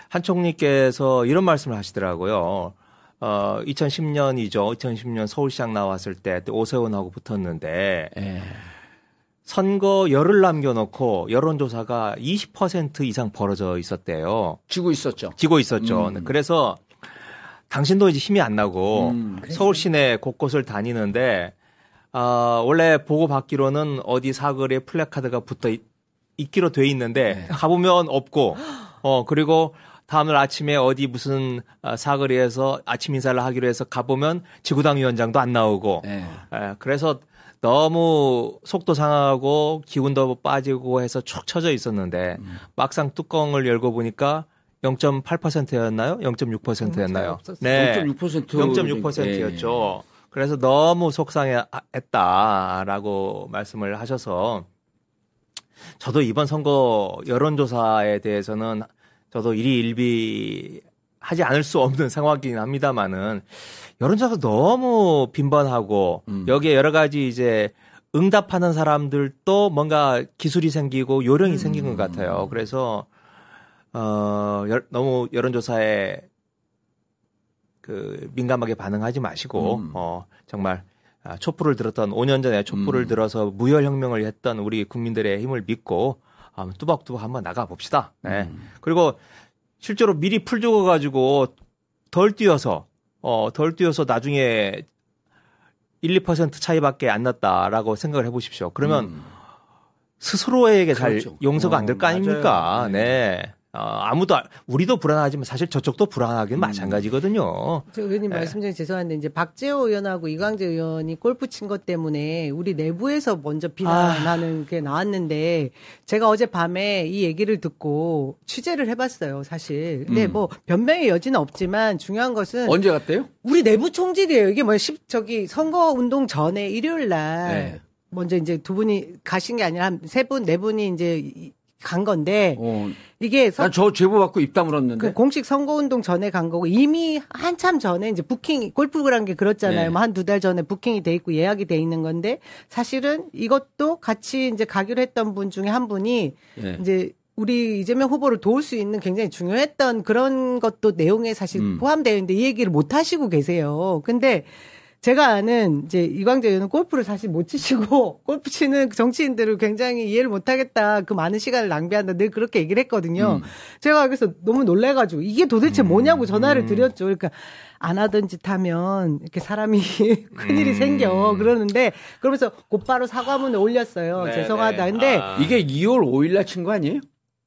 한 총리께서 이런 말씀을 하시더라고요. 어, 2010년이죠. 2010년 서울시장 나왔을 때 오세훈하고 붙었는데 예. 선거 열흘 남겨놓고 여론조사가 20% 이상 벌어져 있었대요. 쥐고 있었죠. 지고 있었죠. 음. 그래서 당신도 이제 힘이 안 나고 음, 서울 시내 곳곳을 다니는데 아, 원래 보고 받기로는 어디 사거리에 플래카드가 붙어 있, 있기로 돼 있는데 네. 가보면 없고 어 그리고 다음날 아침에 어디 무슨 아, 사거리에서 아침 인사를 하기로 해서 가보면 지구당 위원장도 안 나오고 예. 예, 그래서 너무 속도 상하고 기운도 빠지고 해서 축 처져 있었는데 음. 막상 뚜껑을 열고 보니까 0.8%였나요? 0.6%였나요? 없었어요. 네. 0.6% 0.6%였죠. 그래서 너무 속상했다라고 말씀을 하셔서 저도 이번 선거 여론조사에 대해서는 저도 일희일비 하지 않을 수 없는 상황이긴 합니다만은 여론조사 너무 빈번하고 음. 여기에 여러 가지 이제 응답하는 사람들도 뭔가 기술이 생기고 요령이 생긴 것 같아요. 그래서 어 여- 너무 여론조사에 그 민감하게 반응하지 마시고 음. 어 정말 아, 촛불을 들었던 5년 전에 촛불을 음. 들어서 무혈 혁명을 했던 우리 국민들의 힘을 믿고 아, 뚜벅뚜벅 한번 나가 봅시다. 네. 음. 그리고 실제로 미리 풀 주고 가지고 덜 뛰어서 어, 덜 뛰어서 나중에 1, 2% 차이밖에 안 났다라고 생각을 해 보십시오. 그러면 음. 스스로에게 잘 그렇죠. 용서가 어, 안될 거 아닙니까? 맞아요. 네. 어, 아무도 알- 우리도 불안하지만 사실 저쪽도 불안하긴 음. 마찬가지거든요. 저 의원님 네. 말씀 중에 죄송한데 이제 박재호 의원하고 이광재 의원이 골프 친 것 때문에 우리 내부에서 먼저 비난하는 게 나왔는데 제가 어제 밤에 이 얘기를 듣고 취재를 해봤어요 사실. 근데 음. 뭐 변명의 여지는 없지만 중요한 것은 언제 갔대요? 우리 내부 총질이에요. 이게 뭐 십, 저기 선거 운동 전에 일요일 날 네. 먼저 이제 두 분이 가신 게 아니라 한 세 분, 네 분이 이제 이- 간 건데 어, 이게 선- 난저 제보 받고 입 다물었는데. 그 공식 선거운동 전에 간 거고 이미 한참 전에 이제 부킹 골프란 게 그렇잖아요. 네. 뭐한 두 달 전에 부킹이 돼 있고 예약이 돼 있는 건데 사실은 이것도 같이 이제 가기로 했던 분 중에 한 분이 예. 이제 우리 이재명 후보를 도울 수 있는 굉장히 중요했던 그런 것도 내용에 사실 음. 포함되어 있는데 이 얘기를 못 하시고 계세요. 근데 제가 아는 이제 이광재 의원은 골프를 사실 못 치시고 골프 치는 정치인들을 굉장히 이해를 못 하겠다. 그 많은 시간을 낭비한다. 늘 그렇게 얘기를 했거든요. 음. 제가 그래서 너무 놀래 가지고 이게 도대체 뭐냐고 전화를 드렸죠. 그러니까 안 하던 짓 하면 이렇게 사람이 큰일이 음. 생겨 그러는데 그러면서 곧바로 사과문을 올렸어요. 네, 죄송하다. 네. 근데 아. 이게 2월 5일 날 친 거 아니에요?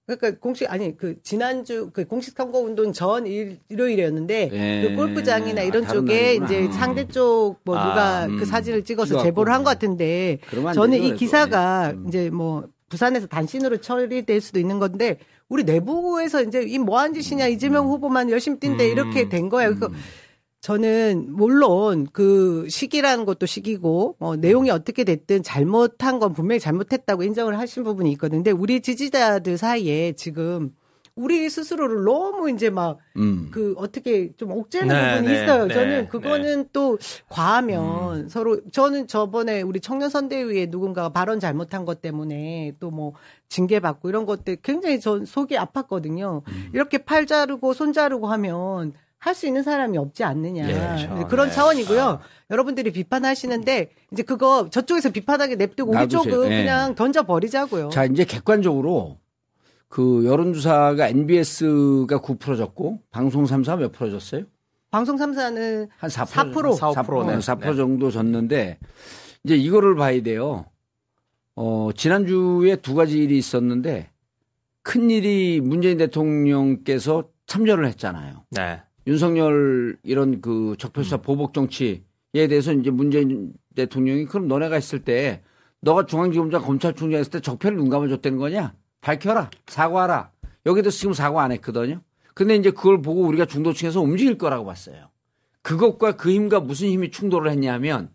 그러니까 공식 아니 그 지난주 그 공식 선거 운동 전 일, 일요일이었는데 예. 그 골프장이나 아, 이런 다른 쪽에 날이구나. 이제 상대 쪽뭐 아, 누가 음. 그 사진을 찍어서. 제보를 한 것 같은데 저는 이. 기사가 음. 이제 뭐 부산에서 단신으로 처리될 수도 있는 건데 우리 내부에서 이제 이 뭐한 짓이냐 이재명 후보만 열심히 뛴대 음. 이렇게 된 거예요. 음. 저는 물론 그 시기라는 것도 시기고 어, 내용이 어떻게 됐든 잘못한 건 분명히 잘못했다고 인정을 하신 부분이 있거든요. 근데 우리 지지자들 사이에 지금 우리 스스로를 너무 이제 막 음. 그 어떻게 좀 옥죄는 네, 부분이 네, 있어요. 네, 저는 그거는 또 과하면 서로 저는 저번에 우리 청년 선대위에 누군가가 발언 잘못한 것 때문에 또 뭐 징계받고 이런 것들 굉장히 전 속이 아팠거든요. 이렇게 팔 자르고 손 자르고 하면 할 수 있는 사람이 없지 않느냐. 예, 그렇죠. 그런 네. 차원이고요. 아. 여러분들이 비판하시는데 이제 그거 저쪽에서 비판하게 냅두고 우리. 쪽은 예. 그냥 던져 버리자고요. 자, 이제 객관적으로 그 여론조사가 NBS가 9%졌고 방송 3사 몇 프로 졌어요? 방송 3사는 한 4%. 4%. 4%, 4%, 네. 4% 정도 졌는데 이제 이거를 봐야 돼요. 어, 지난주에 두 가지 일이 있었는데 큰 일이 문재인 대통령께서 참여를 했잖아요. 네. 윤석열 이런 그 적폐수사 보복 정치에 대해서 이제 문재인 대통령이 그럼 너네가 했을 때 너가 중앙지검장 검찰총장 했을 때 적폐를 눈 감아줬다는 거냐? 밝혀라. 사과하라. 여기도 지금 사과 안 했거든요. 근데 이제 그걸 보고 우리가 중도층에서 움직일 거라고 봤어요. 그것과 그 힘과 무슨 힘이 충돌을 했냐면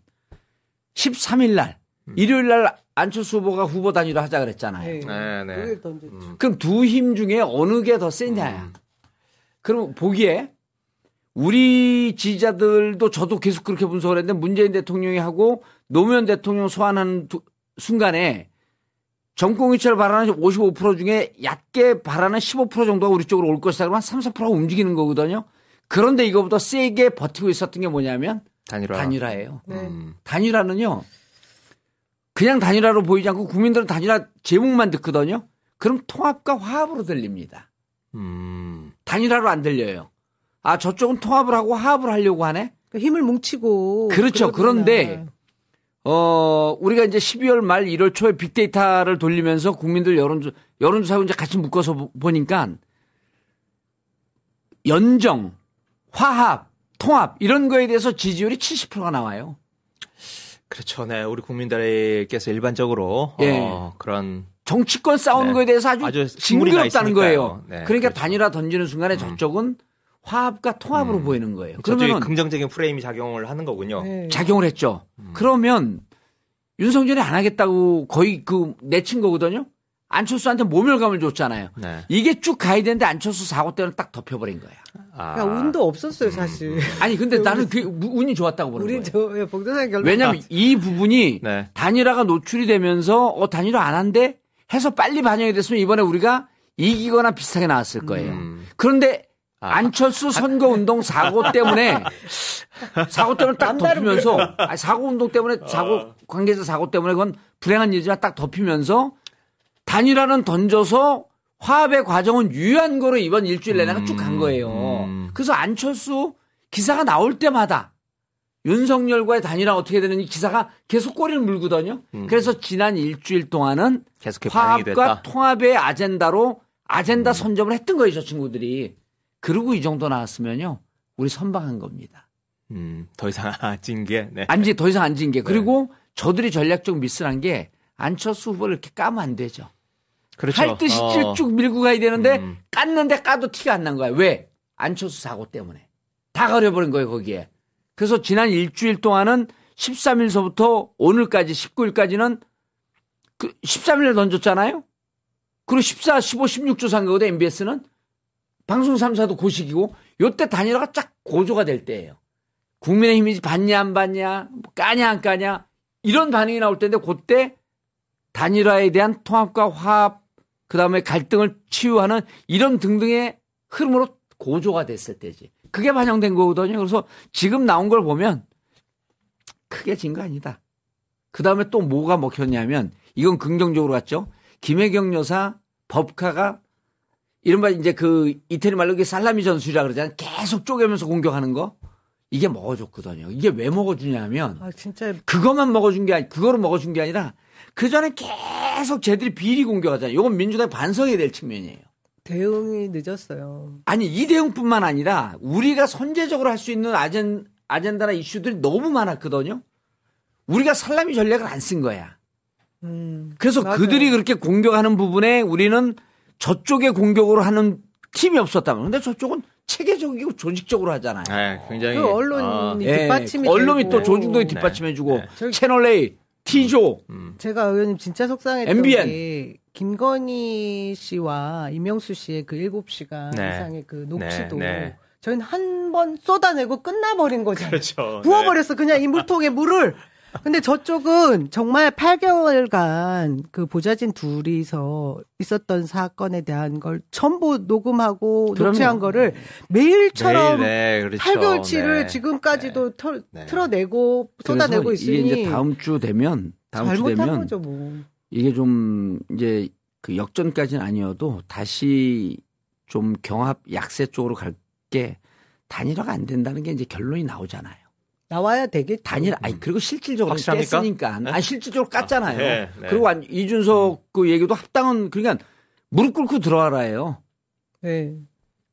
13일 날 일요일 날 안철수 후보가 후보 단위로 하자 그랬잖아요. 네. 네, 네. 음. 그럼 두 힘 중에 어느 게 더 세냐야. 음. 그럼 보기에 우리 지지자들도 저도 계속 그렇게 분석을 했는데 문재인 대통령이 하고 노무현 대통령 소환하는 두- 순간에 정권 교체를 바라는 55% 중에 얕게 바라는 15% 정도가 우리 쪽으로 올 것이다 그러면 한 3, 4%가 움직이는 거거든요. 그런데 이거보다 세게 버티고 있었던 게 뭐냐면 단일화. 단일화예요. 네. 음. 단일화는요. 그냥 단일화로 보이지 않고 국민들은 단일화 제목만 듣거든요. 그럼 통합과 화합으로 들립니다. 음. 단일화로 안 들려요. 아 저쪽은 통합을 하고 화합을 하려고 하네. 그 힘을 뭉치고. 그렇죠. 그러구나. 그런데 어 우리가 이제 12월 말 1월 초에 빅데이터를 돌리면서 국민들 여론조 여론조사하고 이제 같이 묶어서 보- 보니까 연정, 화합, 통합 이런 거에 대해서 지지율이 70%가 나와요. 그렇죠. 네. 우리 국민들께서 일반적으로 예. 어, 그런 정치권 싸우는 네. 거에 대해서 아주, 아주 징그럽다는. 거예요. 네, 그러니까 그렇죠. 단일화 던지는 순간에 저쪽은 화합과 통합으로 음. 보이는 거예요. 그러면 긍정적인 프레임이 작용을 하는 거군요. 네. 작용을 했죠. 음. 그러면 윤석열이 안 하겠다고 거의 그 내친 거거든요. 안철수한테 모멸감을 줬잖아요. 네. 이게 쭉 가야 되는데 안철수 사고 때는 딱 덮여버린 거야. 아. 그러니까 운도 없었어요, 사실. 아니 근데 나는 그 운이 좋았다고 보는 우리 거예요. 저 결론. 왜냐하면 이 부분이 네. 단일화가 노출이 되면서 어 단일화 안 한대 해서 빨리 반영이 됐으면 이번에 우리가 이기거나 비슷하게 나왔을 거예요. 음. 그런데 아. 안철수 선거운동 사고 때문에 사고 때문에 딱 덮이면서 아니, 사고 운동 때문에 사고 관계자 사고 때문에 그건 불행한 일이지만 딱 덮이면서 단일화는 던져서 화합의 과정은 유효한 거로 이번 일주일 내내가 쭉간 거예요. 음. 그래서 안철수 기사가 나올 때마다 윤석열과의 단일화 어떻게 되는지 기사가 계속 꼬리를 물거든요. 음. 그래서 지난 일주일 동안은 반영이 화합과 됐다. 통합의 아젠다로 아젠다 음. 선점을 했던 거예요, 저 친구들이. 그리고 이 정도 나왔으면요, 우리 선방한 겁니다. 음, 더 이상 안찐 게. 네. 안지 더 이상 안진 게. 그리고 저들이 전략적 미스란 게 안철수 후보를 이렇게 까면 안 되죠. 그렇죠. 할 듯이 어. 쭉 밀고 가야 되는데 음. 깠는데 까도 티가 안 난 거야. 왜? 안철수 사고 때문에. 다 가려버린 거예요, 거기에. 그래서 지난 일주일 동안은 13일서부터 오늘까지 19일까지는 그 13일에 던졌잖아요? 그리고 14, 15, 16조 산 거거든, MBS는. 방송 3사도 고식이고, 요때 단일화가 쫙 고조가 될 때예요. 국민의힘이 받냐, 안 받냐, 뭐 까냐, 안 까냐, 이런 반응이 나올 때인데, 그때 단일화에 대한 통합과 화합, 그 다음에 갈등을 치유하는 이런 등등의 흐름으로 고조가 됐을 때지. 그게 반영된 거거든요. 그래서 지금 나온 걸 보면 크게 진 거 아니다. 그 다음에 또 뭐가 먹혔냐면 이건 긍정적으로 갔죠. 김혜경 여사 법카가 이른바 이제 그 이태리 말로 이게 살라미 전술이라 그러잖아요. 계속 쪼개면서 공격하는 거. 이게 먹어줬거든요. 이게 왜 먹어주냐면 아, 진짜 그것만 먹어준 게 아니, 그거를 먹어준 게 아니라 그 전에 계속 쟤들이 비리 공격하잖아요. 이건 민주당이 반성해야 될 측면이에요. 대응이 늦었어요. 아니 이 대응뿐만 아니라 우리가 선제적으로 할 수 있는 아젠, 아젠다나 이슈들이 너무 많았거든요. 우리가 살라미 전략을 안 쓴 거야. 음. 그래서 맞아요. 그들이 그렇게 공격하는 부분에 우리는 저쪽에 공격으로 하는 팀이 없었다면 근데 저쪽은 체계적이고 조직적으로 하잖아요. 네, 굉장히. 그 언론이 어, 예, 뒷받침이 언론이 되고. 또 조중동이 뒷받침해주고 네. 채널 A, T조, 음. 제가 의원님 진짜 속상했던 MBN. 게 김건희 씨와 이명수 씨의 그 7시간 네. 이상의 그 녹취도 네, 네. 저희는 한 번 쏟아내고 끝나버린 거잖아요. 그렇죠. 부어버렸어 그냥 이 물통에 물을. 근데 저쪽은 정말 8개월간 그 보좌진 둘이서 있었던 사건에 대한 걸 전부 녹음하고 그럼요. 녹취한 거를 매일처럼 네, 네, 그렇죠. 8개월치를 네. 지금까지도 털, 네. 틀어내고 그래서 쏟아내고 있으니 이게 이제 다음 주 되면 다음 주 되면 거죠 뭐. 이게 좀 이제 그 역전까지는 아니어도 다시 좀 경합 약세 쪽으로 갈 게 단일화가 안 된다는 게 이제 결론이 나오잖아요. 나와야 되겠죠. 단일화 아니 그리고 실질적으로 확실합니까? 깼으니까 네? 아 실질적으로 깠잖아요. 아, 네, 네. 그리고 안- 이준석 그 얘기도 합당은 그러니까 무릎 꿇고 들어가라예요. 네.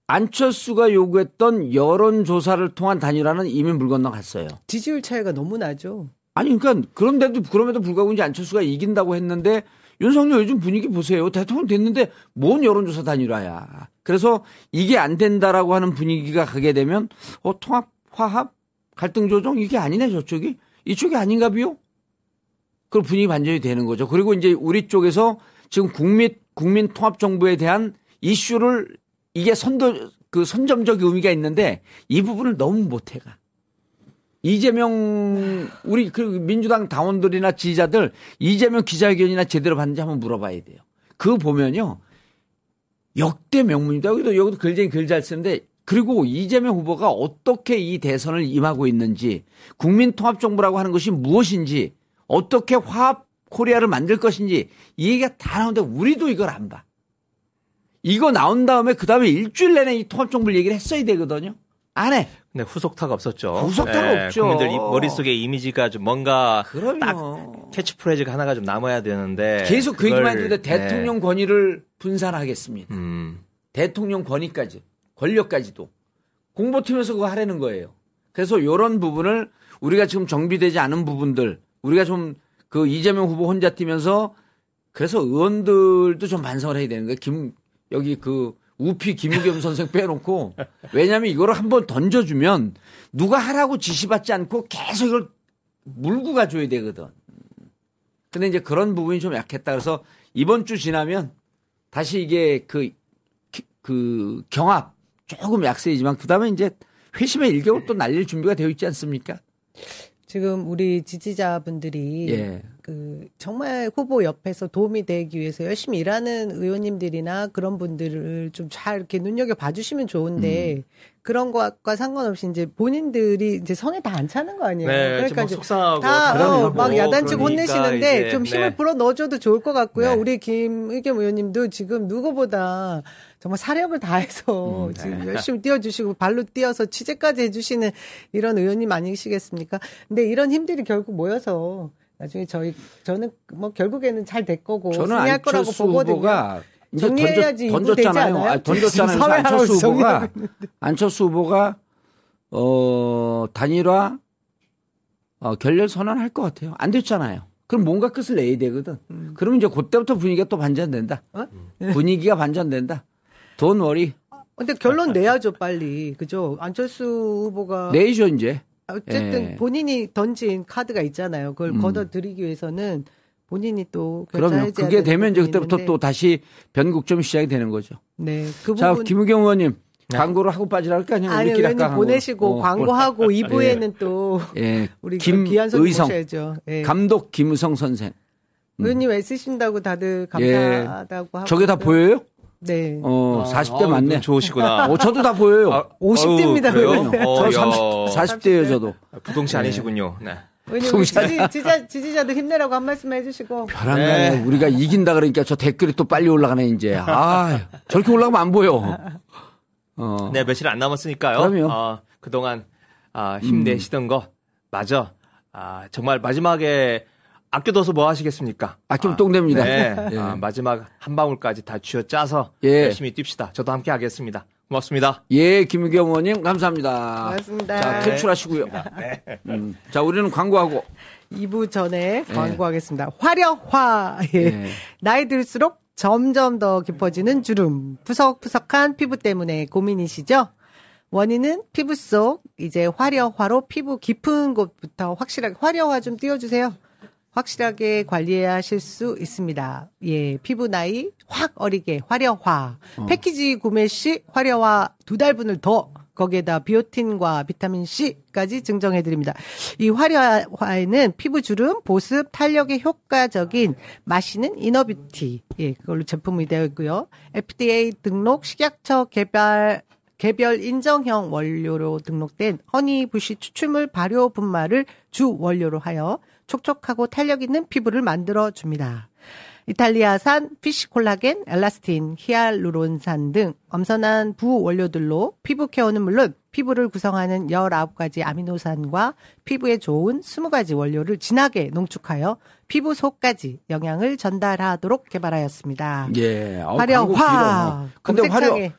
안철수가 요구했던 여론 조사를 통한 단일화는 이미 물 건너갔어요. 지지율 차이가 너무 나죠. 아니 그러니까 그런데도 그럼에도 불구하고 이제 안철수가 이긴다고 했는데 윤석열 요즘 분위기 보세요. 대통령 됐는데 뭔 여론조사 단일화야. 그래서 이게 안 된다라고 하는 분위기가 가게 되면 어 통합 화합 갈등 조정 이게 아니네 저쪽이 이쪽이 아닌가 비요? 그 분위기 반전이 되는 거죠. 그리고 이제 우리 쪽에서 지금 국민 국민 통합 정부에 대한 이슈를 이게 선도 그 선점적 의미가 있는데 이 부분을 너무 못해가. 이재명 우리 그 민주당 당원들이나 지지자들 이재명 기자회견이나 제대로 봤는지 한번 물어봐야 돼요. 그거 보면요 역대 명문입니다. 여기도 여기도 굉장히 글잘 쓰는데 그리고 이재명 후보가 어떻게 이 대선을 임하고 있는지 국민 통합 정부라고 하는 것이 무엇인지 어떻게 화합 코리아를 만들 것인지 이 얘기가 다 나오는데 우리도 이걸 안 봐. 이거 나온 다음에 그 다음에 일주일 내내 이 통합 정부를 얘기를 했어야 되거든요. 안 해. 근데 후속타가 없었죠. 후속타가 네, 없죠. 국민들 이- 머릿속에 이미지가 좀 뭔가 그럼요. 딱 캐치프레이즈가 하나가 좀 남아야 되는데 계속 그 얘기만 했는데 네. 대통령 권위를 분산하겠습니다. 음. 대통령 권위까지 권력까지도 공보팀에서 그거 하라는 거예요. 그래서 이런 부분을 우리가 지금 정비되지 않은 부분들 우리가 좀 그 이재명 후보 혼자 뛰면서 그래서 의원들도 좀 반성을 해야 되는 거예요. 김 여기 그 우피 김우겸 선생 빼놓고 왜냐하면 이거를 한번 던져주면 누가 하라고 지시받지 않고 계속 이걸 물고 가줘야 되거든. 근데 이제 그런 부분이 좀 약했다. 그래서 이번 주 지나면 다시 이게 그, 기- 그 경합 조금 약세이지만 그 다음에 이제 회심의 일격을 또 날릴 준비가 되어 있지 않습니까? 지금 우리 지지자분들이 예. 그 정말 후보 옆에서 도움이 되기 위해서 열심히 일하는 의원님들이나 그런 분들을 좀 잘 이렇게 눈여겨 봐주시면 좋은데 음. 그런 것과 상관없이 이제 본인들이 이제 성에 다 안 차는 거 아니에요. 네, 그러니까 좀 이제 속상하고 다 그러고 어, 막 야단치고 그러니까 혼내시는데 이제, 좀 힘을 네. 불어 넣어줘도 좋을 것 같고요. 네. 우리 김의겸 의원님도 지금 누구보다 정말 사력을 다해서 음, 지금 네. 열심히 뛰어주시고 발로 뛰어서 취재까지 해주시는 이런 의원님 아니시겠습니까? 근데 이런 힘들이 결국 모여서 나중에 저희 저는 뭐 결국에는 잘 될 거고 저는 승리할 거라고 안철수 보거든요. 정리해야지 던졌, 던졌잖아요. 않아요? 아, 던졌잖아요. 지금 안철수 후보가 안철수 후보가 어 단일화 어, 결렬 선언할 것 같아요. 안 됐잖아요. 그럼 뭔가 끝을 내야 되거든. 그러면 이제 그때부터 분위기가 또 반전된다. 어? 분위기가 반전된다. 돈 워리 근데 결론 내야죠 빨리 그죠? 안철수 후보가 내이죠 이제. 어쨌든 예. 본인이 던진 카드가 있잖아요. 그걸 음. 걷어들이기 위해서는 본인이 또 그러면 결정해야 그게 되면 이제 그때부터 있는데. 또 다시 변국점이 시작이 되는 거죠. 네, 그 자, 부분 김우경 의원님 네. 광고를 하고 빠지랄까 아니면 아니 우리끼리 할까 보내시고 어, 광고하고 2부에는 또 예. 우리 김의성 모셔야죠. 예. 감독 김의성 선생. 의원님 애쓰신다고 다들 감사하다고 하고 예. 저게 다 보여요? 네. 어, 40대 맞네. 눈 좋으시구나. 어, 저도 다 보여요. 아, 50대 입니다, 어우, 그래요? 그러면. 어, 저 야. 30, 40대예요, 저도. 부동시 아니시군요. 네. 우리 지지, 지 지자, 지지자들 힘내라고 한 말씀 해주시고 벼랑간에 네. 우리가 이긴다 그러니까 저 댓글이 또 빨리 올라가네, 이제. 아, 저렇게 올라가면 안 보여. 어. 네, 며칠 안 남았으니까요. 그럼요. 어, 그동안 아, 힘내시던 거 맞아. 아, 정말 마지막에 아껴둬서 뭐 하시겠습니까? 아끼면 아, 똥됩니다. 네. 예. 아, 마지막 한 방울까지 다 쥐어 짜서 예. 열심히 뜁시다. 저도 함께 하겠습니다. 고맙습니다. 예, 김우경 의원님, 감사합니다. 고맙습니다. 자, 퇴출하시고요. 음, 자, 우리는 광고하고. 2부 전에 광고하겠습니다. 화려화. 예. 예. 나이 들수록 점점 더 깊어지는 주름. 푸석푸석한 피부 때문에 고민이시죠? 원인은 피부 속 이제 화려화로 피부 깊은 곳부터 확실하게 화려화 좀 띄워주세요. 확실하게 관리해야 하실 수 있습니다. 예, 피부 나이 확 어리게 화려화. 패키지 구매 시 화려화 두 달분을 더 거기에다 비오틴과 비타민 C까지 증정해 드립니다. 이 화려화에는 피부 주름, 보습, 탄력에 효과적인 마시는 inner beauty 예, 그걸로 제품이 되어 있고요. FDA 등록 식약처 개발 개별 인정형 원료로 등록된 허니부시 추출물 발효 분말을 주 원료로 하여 촉촉하고 탄력 있는 피부를 만들어 줍니다. 이탈리아산 피시콜라겐, 엘라스틴, 히알루론산 등 엄선한 부원료들로 피부 케어는 물론 피부를 구성하는 19가지 아미노산과 피부에 좋은 20가지 원료를 진하게 농축하여 피부 속까지 영양을 전달하도록 개발하였습니다. 예. 어, 화려, 화. 근데 화려,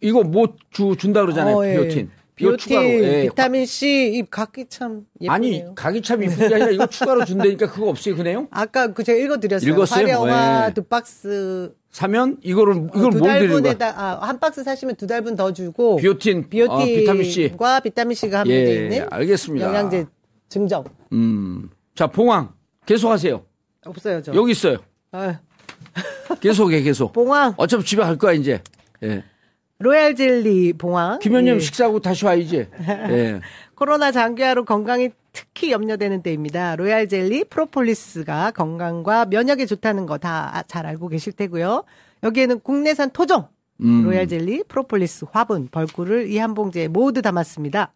이거 뭐 주, 준다 그러잖아요. 어, 예. 비오틴. 비오틴, 추가로, 예. 비타민 C 이 각기 참 예쁘네요. 아니 각이 참 이쁜 게 아니라 이거 추가로 준다니까 그거 없어요 그 내용? 아까 그 제가 읽어드렸어요. 읽었어요? 화려화 네. 두 박스 사면 이거를 이걸 어, 두뭘 드리는 거야? 아, 한 박스 사시면 두 달분 더 주고 비오틴, 비오틴과 어, 비타민 C. 비타민 C가 함유되어 예, 있는 알겠습니다. 영양제 증정 음, 자 봉황 계속하세요. 없어요 저. 여기 있어요. 아, 계속해 계속. 봉황 어차피 집에 갈 거야 이제. 예. 로얄 젤리 봉황. 김현님 예. 식사하고 다시 와야지. 예. 코로나 장기화로 건강이 특히 염려되는 때입니다. 로얄 젤리 프로폴리스가 건강과 면역에 좋다는 거 다 잘 알고 계실 테고요. 여기에는 국내산 토종 음. 로얄 젤리, 프로폴리스, 화분, 벌꿀을 이 한 봉지에 모두 담았습니다.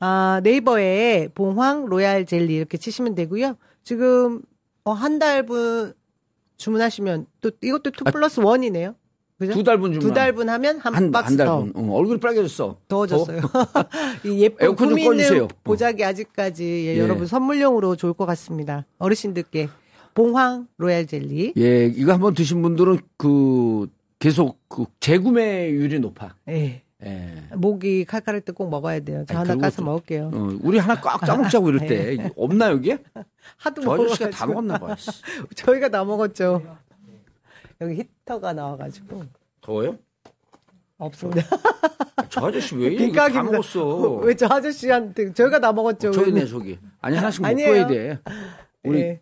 아, 네이버에 봉황 로얄 젤리 이렇게 치시면 되고요. 지금 어, 한 달분 주문하시면 또 이것도 two plus one이네요. 그죠? 두 달분 주문. 두 달분 하면 한, 한, 박스 한더 달분. 어, 얼굴이 빨개졌어. 더워졌어요. 이 예쁜 에어컨 좀 품이 있는 꺼주세요. 보자기 아직까지 예, 예. 여러분 선물용으로 좋을 것 같습니다. 어르신들께 봉황 로얄 젤리. 예, 이거 한번 드신 분들은 그 계속 그 재구매율이 높아. 예. 예. 목이 칼칼할 때 꼭 먹어야 돼요. 저 아니, 하나 까서 또- 먹을게요. 어, 우리 하나 꽉 짜먹자고 이럴 때 이게 없나 여기? 하도 저 아저씨가 먹어가지고 다 먹었나 봐. 씨. 저희가 다 먹었죠. 여기 히터가 나와가지고 더워요? 없습니다. 저 아저씨 왜? 이거 다. 먹었어. 왜 저 아저씨한테 저희가 다 먹었죠. 네 우리는. 저기. 아니 하나씩. 해야 돼. 우리 예.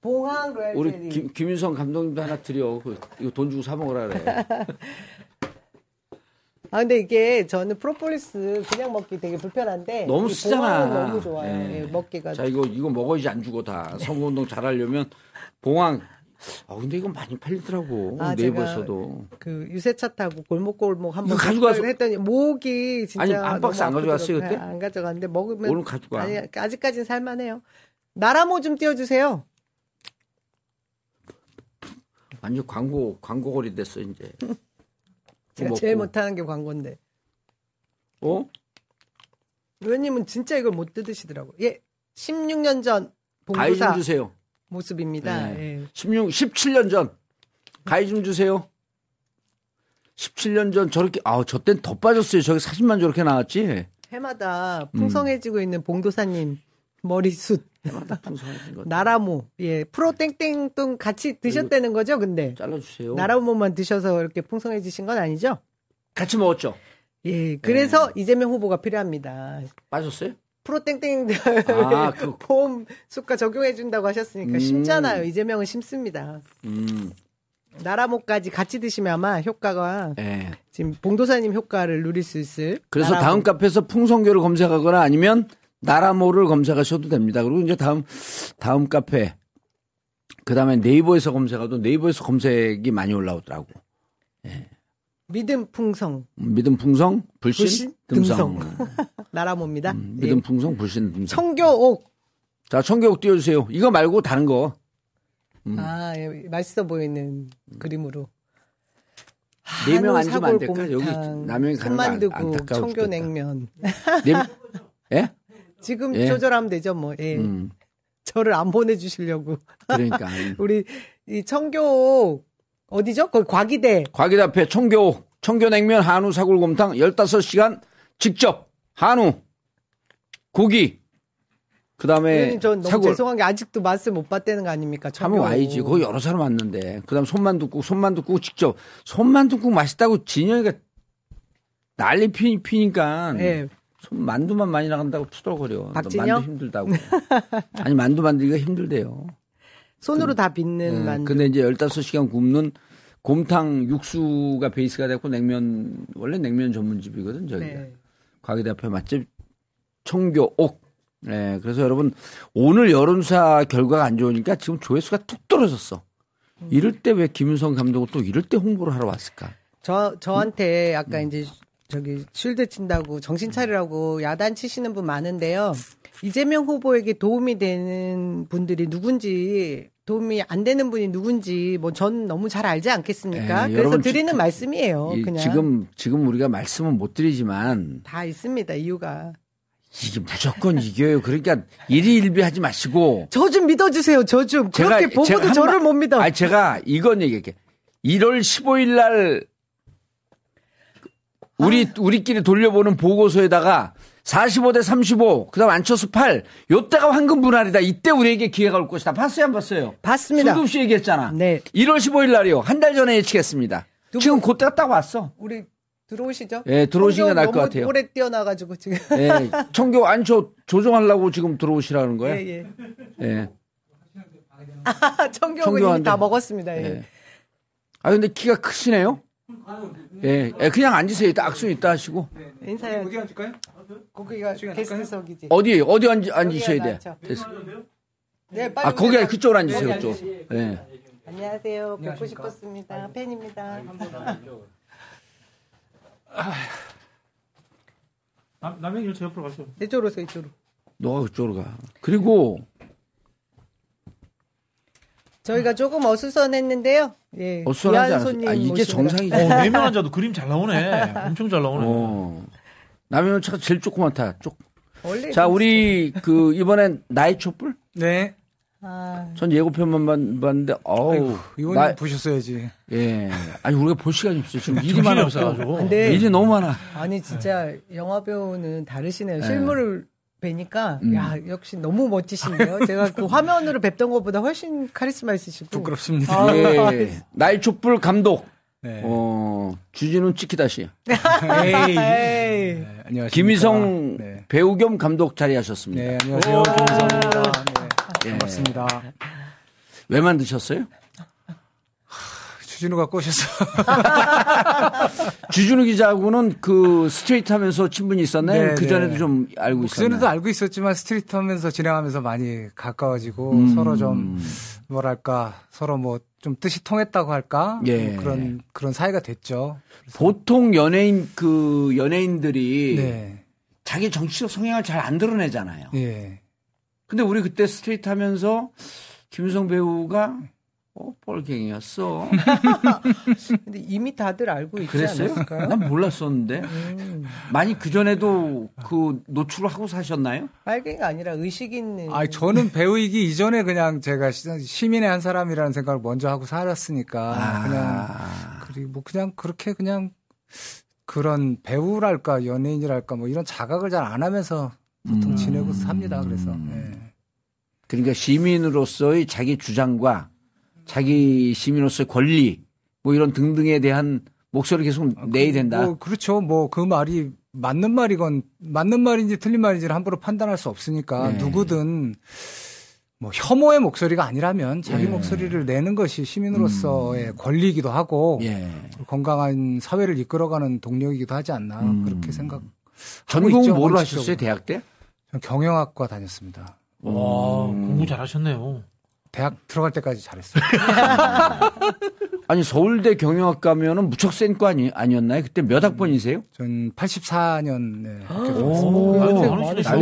봉황 로얄 우리. 김, 김윤성 감독님도 하나 드려. 그, 이거 돈 주고 사 먹으라 그래. 아 근데 이게 저는 프로폴리스 그냥 먹기 되게 불편한데 너무 이 쓰잖아. 너무 좋아요. 예. 예, 먹기가 자 이거 이거 먹어야지 안 죽어 다. 선거운동 잘하려면 봉황. 아 근데 이거 많이 팔리더라고 아, 네이버에서도. 그 유세차 타고 골목골목 한번 이거 가져가서- 했더니 목이 진짜 아니, 한 박스 안 가져갔어요. 그때? 안 가져갔는데 먹으면 오늘 가져가. 아니 아직까지는 살만해요. 나라모 좀 띄워주세요. 완전 광고 광고거리 됐어 이제. 제가 먹고. 제일 못하는 게 광고인데 어? 의원님은 진짜 이걸 못 뜯으시더라고. 예, 16년 전 가위 좀 봉구사 주세요. 모습입니다. 네. 예. 16, 17년 전. 가위 좀 주세요. 17년 전 저렇게, 아우, 저땐 더 빠졌어요. 저기 사진만 저렇게 나왔지. 해마다 음. 풍성해지고 있는 봉도사님 머리숱 해마다 풍성해진 거. 나라모 예 프로 땡땡뚱 같이 드셨다는 거죠? 근데 잘라주세요. 나라모만 드셔서 이렇게 풍성해지신 건 아니죠? 같이 먹었죠? 예 그래서 네. 이재명 후보가 필요합니다. 빠졌어요? 프로 땡땡 아, 그- 보험 수가 적용해 준다고 하셨으니까 음. 심잖아요. 이재명은 심습니다. 음, 나라모까지 같이 드시면 아마 효과가 예. 지금 봉도사님 효과를 누릴 수 있을. 그래서 나라모. 다음 카페에서 풍성교를 검색하거나 아니면 나라모를 검색하셔도 됩니다. 그리고 이제 다음, 다음 카페. 그 다음에 네이버에서 검색하도 네이버에서 검색이 많이 올라오더라고. 믿음 풍성 믿음 풍성, 불신, 불신, 듬성. 나라모입니다. 음, 예. 믿음 풍성, 불신, 듬성. 청교옥 자, 청교육 띄워주세요. 이거 말고 다른 거. 음. 아, 예, 맛있어 보이는 그림으로. 네명 한우 앉으면 안 될까? 여기 곰탕, 남영이 가는 안타까워 청교냉면. 네, 예? 지금 예. 조절하면 되죠, 뭐. 예. 음, 저를 안 보내주시려고. 그러니까. 우리 이 청교 어디죠? 거기 과기대. 과기대 앞에 청교, 청교냉면, 한우, 사골곰탕 15시간 직접 한우, 고기, 그 다음에 전 너무 사골. 죄송한 게 아직도 맛을 못 봤다는 거 아닙니까? 청교. 와야지. 거기 여러 사람 왔는데. 그 다음 손만두국, 손만두국 직접. 손만두국 맛있다고 진영이가 난리 피, 피니까. 예. 손 만두만 많이 나간다고 투덜거려. 너 박진영? 만두 힘들다고. 아니, 만두 만들기가 힘들대요. 손으로 다 빚는 예, 만두. 근데 이제 15시간 굽는 곰탕 육수가 베이스가 됐고 냉면, 원래 냉면 전문집이거든, 저기가. 네. 과기대 앞에 맛집 청교옥. 네, 그래서 여러분 오늘 여론조사 결과가 안 좋으니까 지금 조회수가 툭 떨어졌어. 이럴 때 왜 김윤성 감독은 또 이럴 때 홍보를 하러 왔을까? 저 저한테 아까 음. 이제 저기 쉴드 친다고 정신 차리라고 야단 치시는 분 많은데요. 이재명 후보에게 도움이 되는 분들이 누군지 도움이 안 되는 분이 누군지 뭐 전 너무 잘 알지 않겠습니까? 예, 그래서 드리는 지- 말씀이에요. 이- 어, 그냥 지금 지금 우리가 말씀은 못 드리지만 다 있습니다. 이유가 이게 무조건 이겨요. 그러니까 일희일비하지 마시고 저 좀 믿어주세요. 저좀 제가 그렇게 보고도 제가 한 저를 마- 못 믿어. 아니 제가 이건 얘기할게. 1월 15일 날 우리 우리끼리 돌려보는 보고서에다가 45대 35, 그 다음 안철수 8. 요때가 황금 분할이다. 이때 우리에게 기회가 올 것이다. 봤어요, 안 봤어요? 봤습니다. 수도 없이 얘기했잖아. 네. 1월 15일 날이요. 한 달 전에 예측했습니다. 지금 그때가 딱 왔어. 우리 들어오시죠? 예, 들어오시는 게 나을 것 너무 같아요. 오래 뛰어나가지고 지금. 예, 청교 안초 조정하려고 지금 들어오시라는 거예요. 예, 예. 예. 아, 청경은 이미. 다 먹었습니다. 예. 예. 아 근데 키가 크시네요. 예, 예, 그냥 앉으세요. 이따 악수 있다 하시고 인사해야지. 어디 앉을까요? 거기가 게스트석이지. 어디 어디 앉, 앉으셔야 돼. 됐어. 네, 빨리 아 거기 오세요. 그쪽으로 앉으세요. 거기 그쪽. 앉으세요. 예. 안녕하세요. 뵙고. 싶었습니다. 팬입니다. 남, 남영일 저 옆으로 가시죠. 이쪽으로 오세요. 이쪽으로. 너가 그쪽으로 가. 그리고 저희가 조금 어수선했는데요. 예. 어수선하지 않았어. 손님 아 이게 모시느라. 정상이지. 어, 네명 앉아도 그림 잘 나오네. 엄청 잘 나오네. 어. 남의 차가 제일 조그맣다. 쪽. 원래 자, 우리 그 이번엔 나의 촛불? 네. 아, 전 예고편만 봤- 봤는데 어우. 이거는 나- 보셨어야지. 예. 아니 우리가 볼 시간이 없어요. 지금 일이 많아 없어가지고. 근데 일이 너무 많아. 아니 진짜 영화 배우는 다르시네요. 네. 실물을 뵈니까 음. 야 역시 너무 멋지신데요. 제가 그 화면으로 뵙던 것보다 훨씬 카리스마 있으시고 부끄럽습니다. 아, 예. 나의 촛불 감독. 네. 어, 주진우 치키다시. 에이. 에이. 네, 안녕하십니까. 김희성 네. 배우 겸 감독 자리하셨습니다. 네, 안녕하세요. 김희성입니다. 네. 예. 반갑습니다. 왜 만드셨어요? 주진우가 꼬셔서. 주진우 기자하고는 그 스트레이트 하면서 친분이 있었나요? 네, 그 전에도 네. 좀 알고 그 있었나요? 전에도 알고 있었지만 스트레이트 하면서 진행하면서 많이 가까워지고 음. 서로 좀 뭐랄까 서로 뭐 좀 뜻이 통했다고 할까 예. 뭐 그런 그런 사이가 됐죠. 보통 연예인 그 연예인들이 네, 자기 정치적 성향을 잘 안 드러내잖아요. 예. 근데 우리 그때 스트레이트 하면서 김의성 배우가 어, 뻘갱이였어. 근데 이미 다들 알고 있지 그랬어요? 않았을까요? 난 몰랐었는데. 음, 많이 그 전에도 그 노출을 하고 사셨나요? 빨갱이가 아니라 의식 있는. 아, 저는 배우이기 이전에 그냥 제가 시- 시민의 한 사람이라는 생각을 먼저 하고 살았으니까 아. 그냥 그리고 뭐 그냥 그렇게 그냥 그런 배우랄까 연예인이랄까 뭐 이런 자각을 잘 안 하면서 보통 음. 지내고 삽니다. 그래서 예. 그러니까 시민으로서의 자기 주장과 자기 시민으로서의 권리 뭐 이런 등등에 대한 목소리를 계속 내야 된다. 뭐 그렇죠. 뭐 그 말이 맞는 말이건 맞는 말인지 틀린 말인지를 함부로 판단할 수 없으니까 네. 누구든 뭐 혐오의 목소리가 아니라면 자기 네. 목소리를 내는 것이 시민으로서의 권리이기도 하고 예. 건강한 사회를 이끌어가는 동력이기도 하지 않나 음. 그렇게 생각. 전공 있죠, 뭐로. 하셨어요? 대학 때? 전 경영학과 다녔습니다. 와, 공부 잘하셨네요. 대학 들어갈 때까지 잘했어요. 아니 서울대 경영학과면은 무척 센 거 아니 아니었나요? 그때 몇 학번이세요? 전 84년 네, 학교 오, 들어갔습니다.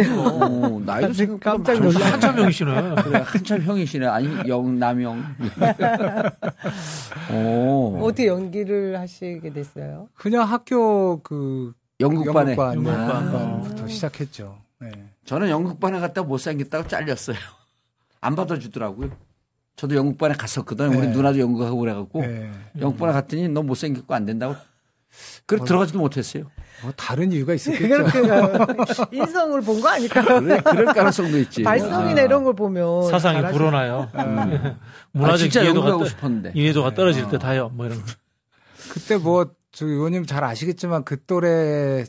나이도. 어, 생각보다 깜짝. 놀랐어요. 한참 형이시네. 그래 한참 형이시네. 아니 영남형. 오. 어떻게 연기를 하시게 됐어요? 그냥 학교 그 연극반에. 연극반, 네, 연극반. 연극반부터 시작했죠. 네. 저는 연극반에 갔다 못 생겼다고 잘렸어요. 안 받아주더라고요. 저도 연극반에 갔었거든요. 우리 네. 누나도 연극하고 그래갖고 네. 연극반에 갔더니 너 못생겼고 안 된다고. 그래 들어가지도 못했어요. 뭐 다른 이유가 있었겠죠. 인성을 본 거 아닐까? 그래, 그럴 가능성도 있지. 발성이나 이런 걸 보면 사상이 불어나요. 아, 문화적 진짜 이해도가, 떠, 싶었는데. 이해도가 떨어질 듯 하여. 뭐 이런 거. 그때 뭐, 저 의원님 잘 아시겠지만 그 또래,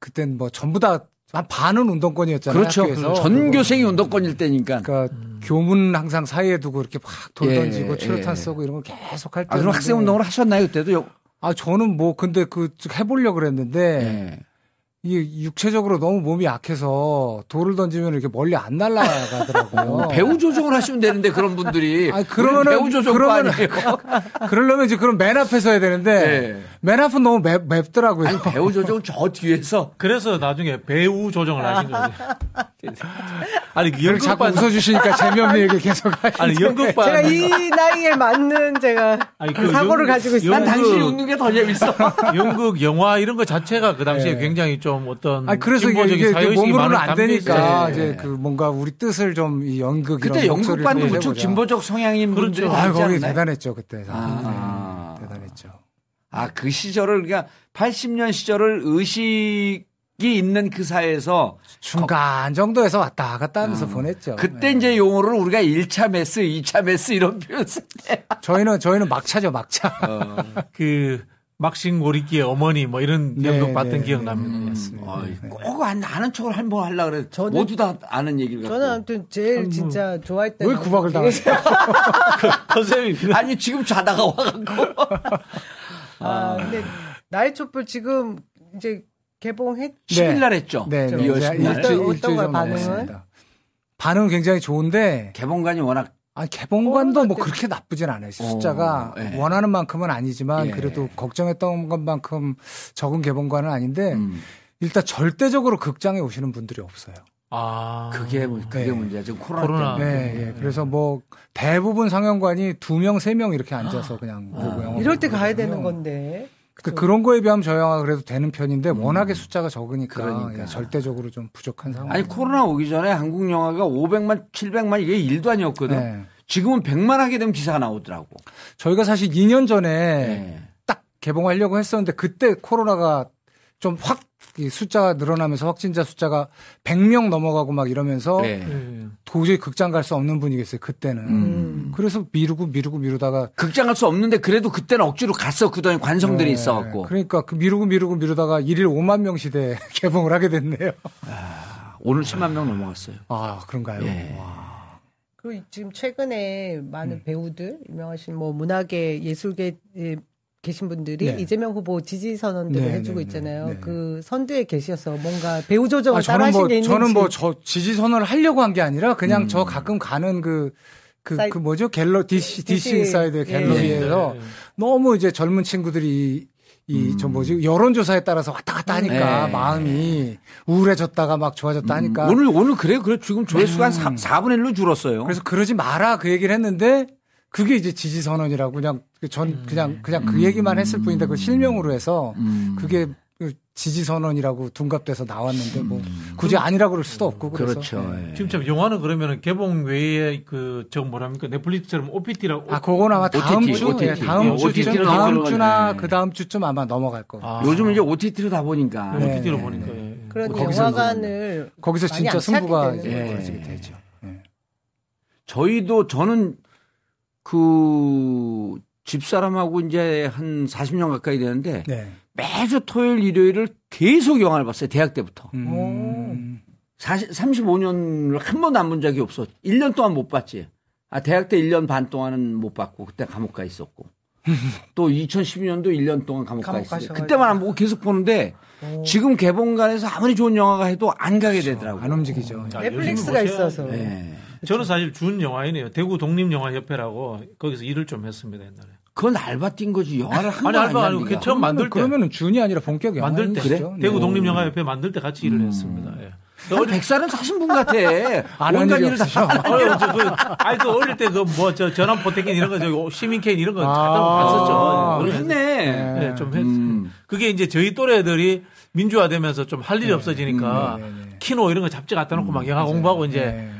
그땐 뭐 전부 다 한 반은 운동권이었잖아요. 그렇죠. 학교에서. 전교생이 운동권일 때니까. 그러니까 교문 항상 사이에 두고 이렇게 막돌 예, 던지고 최루탄 예. 쏘고 이런 걸 계속 할 때. 아, 그럼 학생 운동을 하셨나요? 그때도? 요- 아, 저는 뭐 근데 그 해보려고 그랬는데 예. 이게 육체적으로 너무 몸이 약해서 돌을 던지면 이렇게 멀리 안 날아가더라고요. 어, 배우 조정을 하시면 되는데 그런 분들이. 아니, 그러면은- 배우 그러면은- 아니에요. 그러려면 이제 그럼 맨 앞에서 해야 되는데 예. 맨 앞은 너무 맵, 맵더라고요. 아니 배우 조정은 저 뒤에서 그래서 나중에 배우 조정을 하신 거죠. 아니, 자꾸 연극반. 웃어주시니까 재미없는 얘기 계속 하시는데. 아니, 연극반. 제가 이 나이에 맞는 제가 아니, 그그 사고를 연극- 가지고 있어요. 난 당신이 웃는 게 더 재밌어. 연극, 영화 이런 거 자체가 그 당시에 네. 굉장히 좀 어떤. 아니 그래서 이게, 진보적인 이게 몸으로는 안 되니까 담겨 있어요. 이제 그 뭔가 우리 뜻을 좀 이 연극 그때 연극 반도 좀 무척 내보자. 진보적 성향인 그렇죠. 분들이 아 거기 않나요? 대단했죠 그때. 아. 네, 대단했죠. 아, 그 시절을, 그러니까 80년 시절을 의식 이 있는 그 사회에서 중간 정도에서 왔다 갔다 하면서 어. 보냈죠. 그때 네. 이제 용어를 우리가 1차 메스, 2차 메스 이런 표현 쓸 때. 저희는 저희는 막차죠, 막차. 그 막신고리끼의 어머니 뭐 이런 네, 연극 봤던 네, 기억 네. 납니다. 맞습니다. 어이, 꼭 안, 아는 척을 한 번 하려고 그래. 저는- 모두 다 아는 얘기를 갖고. 저는 아무튼 제일 진짜 좋아했던 왜 구박을 당하세요? 선생님이 아니, 지금 자다가 와갖고. 아, 근데 나의 촛불 지금 이제 개봉했 10일 날 했죠. 네, 네. 2월 이제 10일 날. 어떤 정도 반응은? 반응은 굉장히 좋은데 개봉관이 워낙 아, 개봉관도 뭐 때- 그렇게 나쁘진 않아요. 숫자가 어, 예. 원하는 만큼은 아니지만 예. 그래도 걱정했던 것만큼 적은 개봉관은 아닌데 음, 일단 절대적으로 극장에 오시는 분들이 없어요. 아 그게 문- 그게 네. 문제야. 지금 코로나, 코로나. 때문에. 네, 예. 그래서 뭐 대부분 상영관이 두 명, 세 명 이렇게 앉아서 그냥 아. 보고 영화 이럴 때. 가야 되는 건데. 근데 그런 거에 비하면 저 영화 그래도 되는 편인데 워낙에 숫자가 적으니까 음. 그러니까. 예, 절대적으로 좀 부족한 상황. 아니 코로나 오기 전에 한국 영화가 500만, 700만 이게 일도 아니었거든. 네. 지금은 100만 하게 되면 기사가 나오더라고. 저희가 사실 2년 전에 네. 딱 개봉하려고 했었는데 그때 코로나가 좀 확 숫자가 늘어나면서 확진자 숫자가 100명 넘어가고 막 이러면서 네. 예. 도저히 극장 갈 수 없는 분위기였어요 그때는. 음. 그래서 미루고 미루고 미루다가 극장 갈 수 없는데 그래도 그때는 억지로 갔었거든. 관성들이 네, 있어 갖고. 그러니까 그 미루고 미루고 미루다가 1일 5만 명 시대 개봉을 하게 됐네요. 오늘 10만 명 넘어갔어요. 아 그런가요? 예. 와. 그리고 지금 최근에 많은 음. 배우들, 유명하신 뭐 문화계, 예술계 에 계신 분들이 네. 이재명 후보 지지 선언들을 네, 해주고 네, 있잖아요. 네, 네. 그 선두에 계셔서 뭔가 배우 조정을 아, 따라 저는 하신 뭐게 있는지. 저는 뭐 저 지지 선언을 하려고 한 게 아니라 그냥 음. 저 가끔 가는 그 그, 사이- 그 뭐죠? 갤러, DC, DC DC. 인사이드 예. 갤러리에서. 너무 이제 젊은 친구들이 이, 저 뭐지? 여론조사에 따라서 왔다 갔다 하니까 네. 마음이 우울해졌다가 막 좋아졌다 하니까. 오늘 오늘 그래요. 그래 지금 조회수가 한 4, 4분의 1로 줄었어요. 그래서 그러지 마라 그 얘기를 했는데 그게 이제 지지 선언이라고 그냥 그전 그냥 그냥 그 얘기만 했을 뿐인데 그 실명으로 해서 음. 그게 그 지지 선언이라고 둔갑돼서 나왔는데 뭐 굳이 아니라고 그럴 수도 없고 그래서 그렇죠. 네. 예. 지금 참 영화는 그러면 개봉 외에 그저 뭐랍니까 넷플릭스처럼 OPT라고 아, 그건 아마 다음 OTT, 주, OTT. 예, 다음 어, 주쯤, OTT 로 다음. 주나 그 다음 주쯤 아마 넘어갈 거예요. 아, 요즘 이제 OTT로 다 보니까. 네. OTT로 보니까 예. 그런 거기서 영화관을 거기서 진짜 승부가 예. 되죠. 예. 저희도 저는 그 집사람하고 이제 한 40년 가까이 되는데 네. 매주 토요일 일요일을 계속 영화를 봤어요. 대학 때부터. 음. 40, 35년을 한 번도 안 본 적이 없어. 1년 동안 못 봤지. 아, 대학 때 1년 반 동안은 못 봤고, 그때 감옥 가 있었고. 또 2012년도 1년 동안 감옥, 가 감옥 있어요. 가셔가지고. 그때만 안 보고 계속 보는데, 지금 개봉관에서 아무리 좋은 영화가 해도 안 가게 되더라고요. 안 움직이죠. 아, 넷플릭스가 보셔야- 있어서. 예. 저는 사실 준 영화인이에요. 대구 독립영화협회라고 거기서 일을 좀 했습니다 옛날에. 그건 알바 뛴 거지. 영화를 한 아니, 거 알바 아니야. 아니고. 그 처음 만들 때. 그러면은 준이 아니라 본격 영화 만들 때 그래? 대구 네. 독립영화협회 만들 때 같이 일을 했습니다. 예. 한 백살은 사신 분 같아. 온갖 일을 다. 어, 저, 그, 아니, 그 어릴 때 그 뭐, 저, 전환 포테킨 이런 거, 저, 시민 케인 이런 거 아. 찾아서 봤었죠. 했네. 예, 좀 했, 음. 그게 이제 저희 또래들이 민주화되면서 좀 할 일이 없어지니까 네, 네, 네. 키노 이런 거 잡지 갖다 놓고 막 영화 공부하고 이제 네, 네.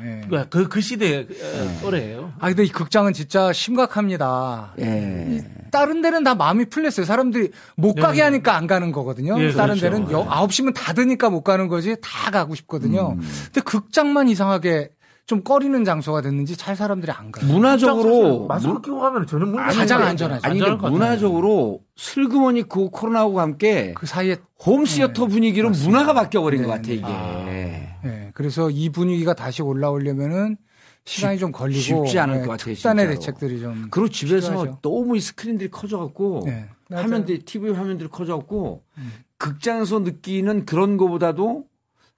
그, 그 시대의 어, 또래예요. 아 근데 이 극장은 진짜 심각합니다. 예. 다른 데는 다 마음이 풀렸어요. 사람들이 못 네. 가게 하니까 안 가는 거거든요. 예, 다른 그렇죠. 데는 여, 9시면 닫으니까 못 가는 거지 다 가고 싶거든요. 음. 근데 극장만 이상하게 좀 꺼리는 장소가 됐는지 잘 사람들이 안 가요. 문화적으로 마스크 끼고 가면 전혀 문 가장 안전하죠. 아니 근데 문화적으로 슬그머니 그 코로나하고 함께 그 사이에 홈시어터 분위기로 문화가 바뀌어 버린 것 네, 같아 이게. 예, 그래서 이 분위기가 다시 올라오려면은 시간이 좀 걸리고 쉽지 않을 예, 것 같아요, 특단의 진짜로. 대책들이 좀 그리고 집에서 필요하죠. 너무 이 스크린들이 커져갖고 예. 맞아요. 화면들이 TV 화면들이 커져갖고 음. 극장에서 느끼는 그런 거보다도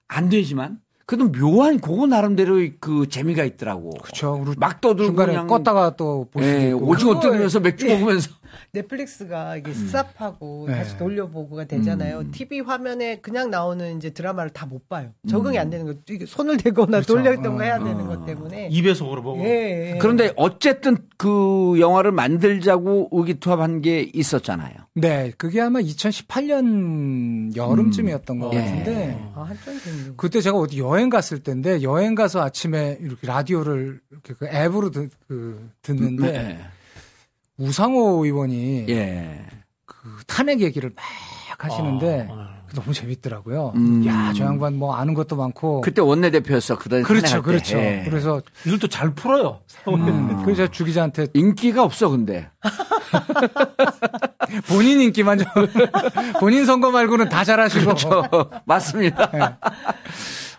안 되지만 그래도 묘한 그거 나름대로의 그 재미가 있더라고. 그렇죠. 막 떠들고 중간에 그냥 껐다가 또볼 수도 예, 있고. 오징어 뜯으면서 맥주 예. 먹으면서 넷플릭스가 이게 스탑하고 네. 다시 돌려보고가 되잖아요. 음. TV 화면에 그냥 나오는 이제 드라마를 다 못 봐요. 적응이 안 되는 거. 이게 손을 대거나 그렇죠. 돌렸던가 해야 어, 되는 어. 것 때문에. 입에속으로 보고. 예, 예. 그런데 어쨌든 그 영화를 만들자고 의기투합한 게 있었잖아요. 네, 그게 아마 2018년 여름쯤이었던 것 음. 같은데 아, 한참 됐네. 그때 제가 어디 여행 갔을 때인데 여행 가서 아침에 이렇게 라디오를 이렇게 그 앱으로 듣, 그 듣는데 네. 우상호 의원이 예. 그 탄핵 얘기를 막 하시는데 어, 어. 너무 재밌더라고요. 음. 야, 저 양반 뭐 아는 것도 많고. 그때 원내대표였어. 그다음에 그렇죠, 탄핵할 때. 그렇죠. 예. 그래서 이걸 또 잘 풀어요. 음, 그래서 주 기자한테 인기가 없어 근데. 본인 인기만 좀 본인 선거 말고는 다 잘하시고. 그렇죠. 맞습니다. 예.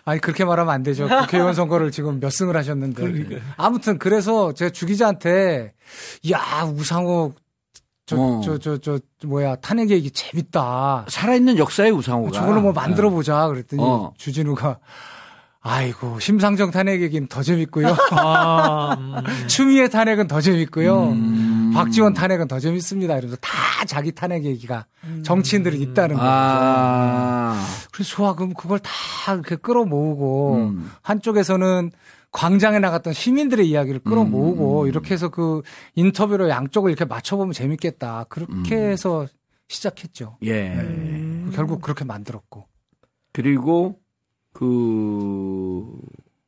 아니 그렇게 말하면 안 되죠. 국회의원 선거를 지금 몇 승을 하셨는데. 아무튼 그래서 제가 주 기자한테 야 우상호 저 어. 저 저 저 뭐야 탄핵 얘기 재밌다. 살아있는 역사의 우상호가. 저걸로 뭐 만들어 보자 그랬더니 어. 주진우가 아이고 심상정 탄핵 얘기는 더 재밌고요. 아, 음. 추미애 탄핵은 더 재밌고요. 음. 박지원 탄핵은 더 재밌습니다. 이러면서 다 자기 탄핵 얘기가 정치인들이 있다는 거죠. 아. 그래서 좋아 그럼 그걸 다 이렇게 끌어모으고 음. 한쪽에서는 광장에 나갔던 시민들의 이야기를 끌어모으고 음. 이렇게 해서 그 인터뷰로 양쪽을 이렇게 맞춰보면 재밌겠다. 그렇게 음. 해서 시작했죠. 예. 결국 그렇게 만들었고. 그리고 그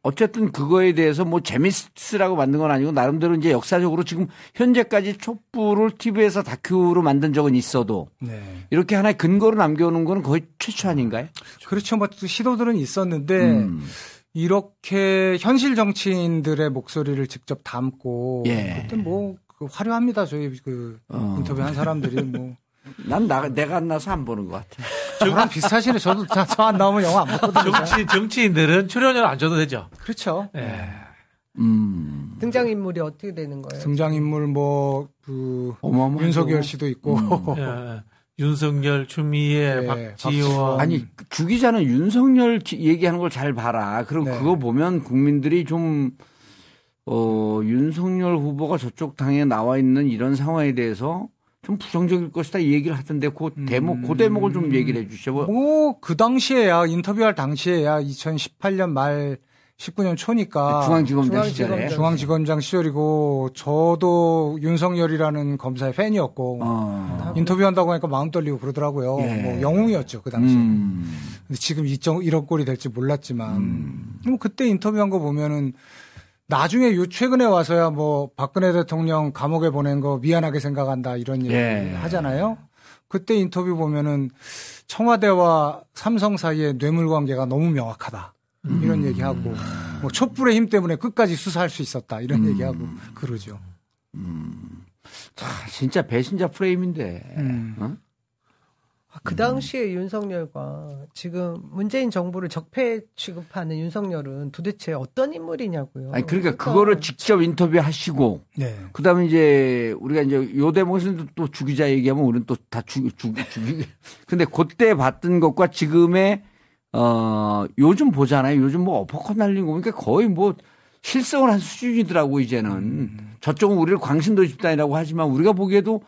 어쨌든 그거에 대해서 뭐 재밌으라고 만든 건 아니고 나름대로 이제 역사적으로 지금 현재까지 촛불을 TV에서 다큐로 만든 적은 있어도 네. 이렇게 하나의 근거로 남겨놓은 거는 거의 최초 아닌가요? 그렇죠. 뭐 시도들은 있었는데 음. 이렇게 현실 정치인들의 목소리를 직접 담고 예. 그때 뭐그 화려합니다. 저희 그 어. 인터뷰한 사람들이 뭐 난 나, 내가 안 나서 안 보는 것 같아. 저랑 비슷하시네. 저도 저 안 나오면 영화 안 보거든요. 정치 정치인들은 출연료 안 줘도 되죠. 그렇죠. 예. 음. 등장인물이 어떻게 되는 거예요? 등장인물 뭐 그 어마어마하죠. 윤석열 씨도 있고 예. 윤석열, 추미애, 네, 박지원. 아니 주 기자는 윤석열 지- 얘기하는 걸 잘 봐라. 그럼 네. 그거 보면 국민들이 좀 어, 윤석열 후보가 저쪽 당에 나와 있는 이런 상황에 대해서 좀 부정적일 것이다 이 얘기를 하던데 그 대목 그 대목을 좀 얘기를 해 주시죠. 뭐, 뭐그 당시에야 인터뷰할 당시에야 2018년 말 19년 초니까 중앙지검장 중앙지검장. 시절에 중앙지검장 시절이고 저도 윤석열이라는 검사의 팬이었고 어. 인터뷰한다고 하니까 마음 떨리고 그러더라고요. 예. 뭐 영웅이었죠 그 당시에. 음. 지금 이정 이런 꼴이 될지 몰랐지만 음. 뭐 그때 인터뷰한 거 보면은 나중에 요 최근에 와서야 뭐 박근혜 대통령 감옥에 보낸 거 미안하게 생각한다 이런 얘기 예. 하잖아요. 그때 인터뷰 보면은 청와대와 삼성 사이의 뇌물 관계가 너무 명확하다. 이런 음. 얘기하고 뭐 촛불의 힘 때문에 끝까지 수사할 수 있었다 이런 음. 얘기하고 그러죠. 참, 진짜 배신자 프레임인데. 음. 어? 아, 그 당시에 윤석열과 지금 문재인 정부를 적폐 취급하는 윤석열은 도대체 어떤 인물이냐고요. 아니 그러니까 그거를 직접 인터뷰하시고 네. 그다음에 이제 우리가 이제 요 대목에서는 또 주기자 얘기하면 우리는 또 다 죽, 죽, 죽이. 근데 그때 봤던 것과 지금의 어 요즘 보잖아요. 요즘 뭐 어퍼컷 날린 거 보니까 거의 뭐 실성을 한 수준이더라고 이제는. 저쪽은 우리를 광신도 집단이라고 하지만 우리가 보기에도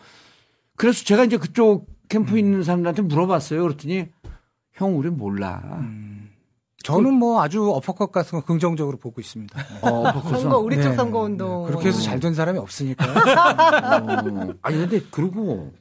그래서 제가 이제 그쪽 캠프에 있는 사람들한테 물어봤어요. 그랬더니 형 우린 몰라. 저는 뭐 아주 어퍼컷 같은 거 긍정적으로 보고 있습니다. 어. 선거 우리 쪽 네, 선거 운동 네. 그렇게 해서 잘 된 사람이 없으니까요. 어. 아니 근데 그리고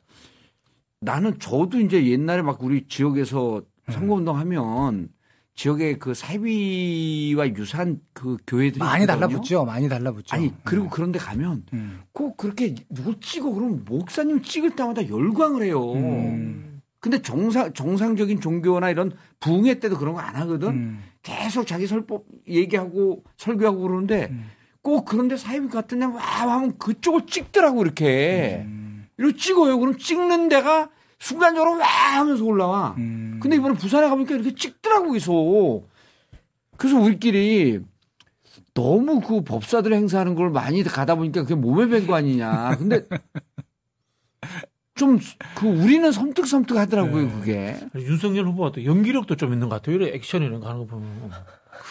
나는 저도 이제 옛날에 막 우리 지역에서 선거 운동 하면 지역에 그 사이비와 유사한 그 교회들이 많이 있거든요. 달라붙죠. 많이 달라붙죠. 아니 그리고 그런데 가면 음. 꼭 그렇게 누굴 찍어 그러면 목사님 찍을 때마다 열광을 해요. 음. 근데 정상 정상적인 종교나 이런 부흥회 때도 그런 거 안 하거든. 음. 계속 자기 설법 얘기하고 설교하고 그러는데 음. 꼭 그런데 사이비 같은 데와 하면 그쪽을 찍더라고 이렇게. 음. 이렇게 찍어요. 그럼 찍는 데가 순간적으로 와 하면서 올라와. 음. 근데 이번에 부산에 가보니까 이렇게 찍더라고 계속. 그래서 우리끼리 너무 그 법사들 행사하는 걸 많이 가다 보니까 그게 몸에 밴 거 아니냐. 근데 좀 그 우리는 섬뜩섬뜩 하더라고요 그게. 윤석열 후보가 또 연기력도 좀 있는 것 같아요. 이런 액션 이런 거 하는 거 보면.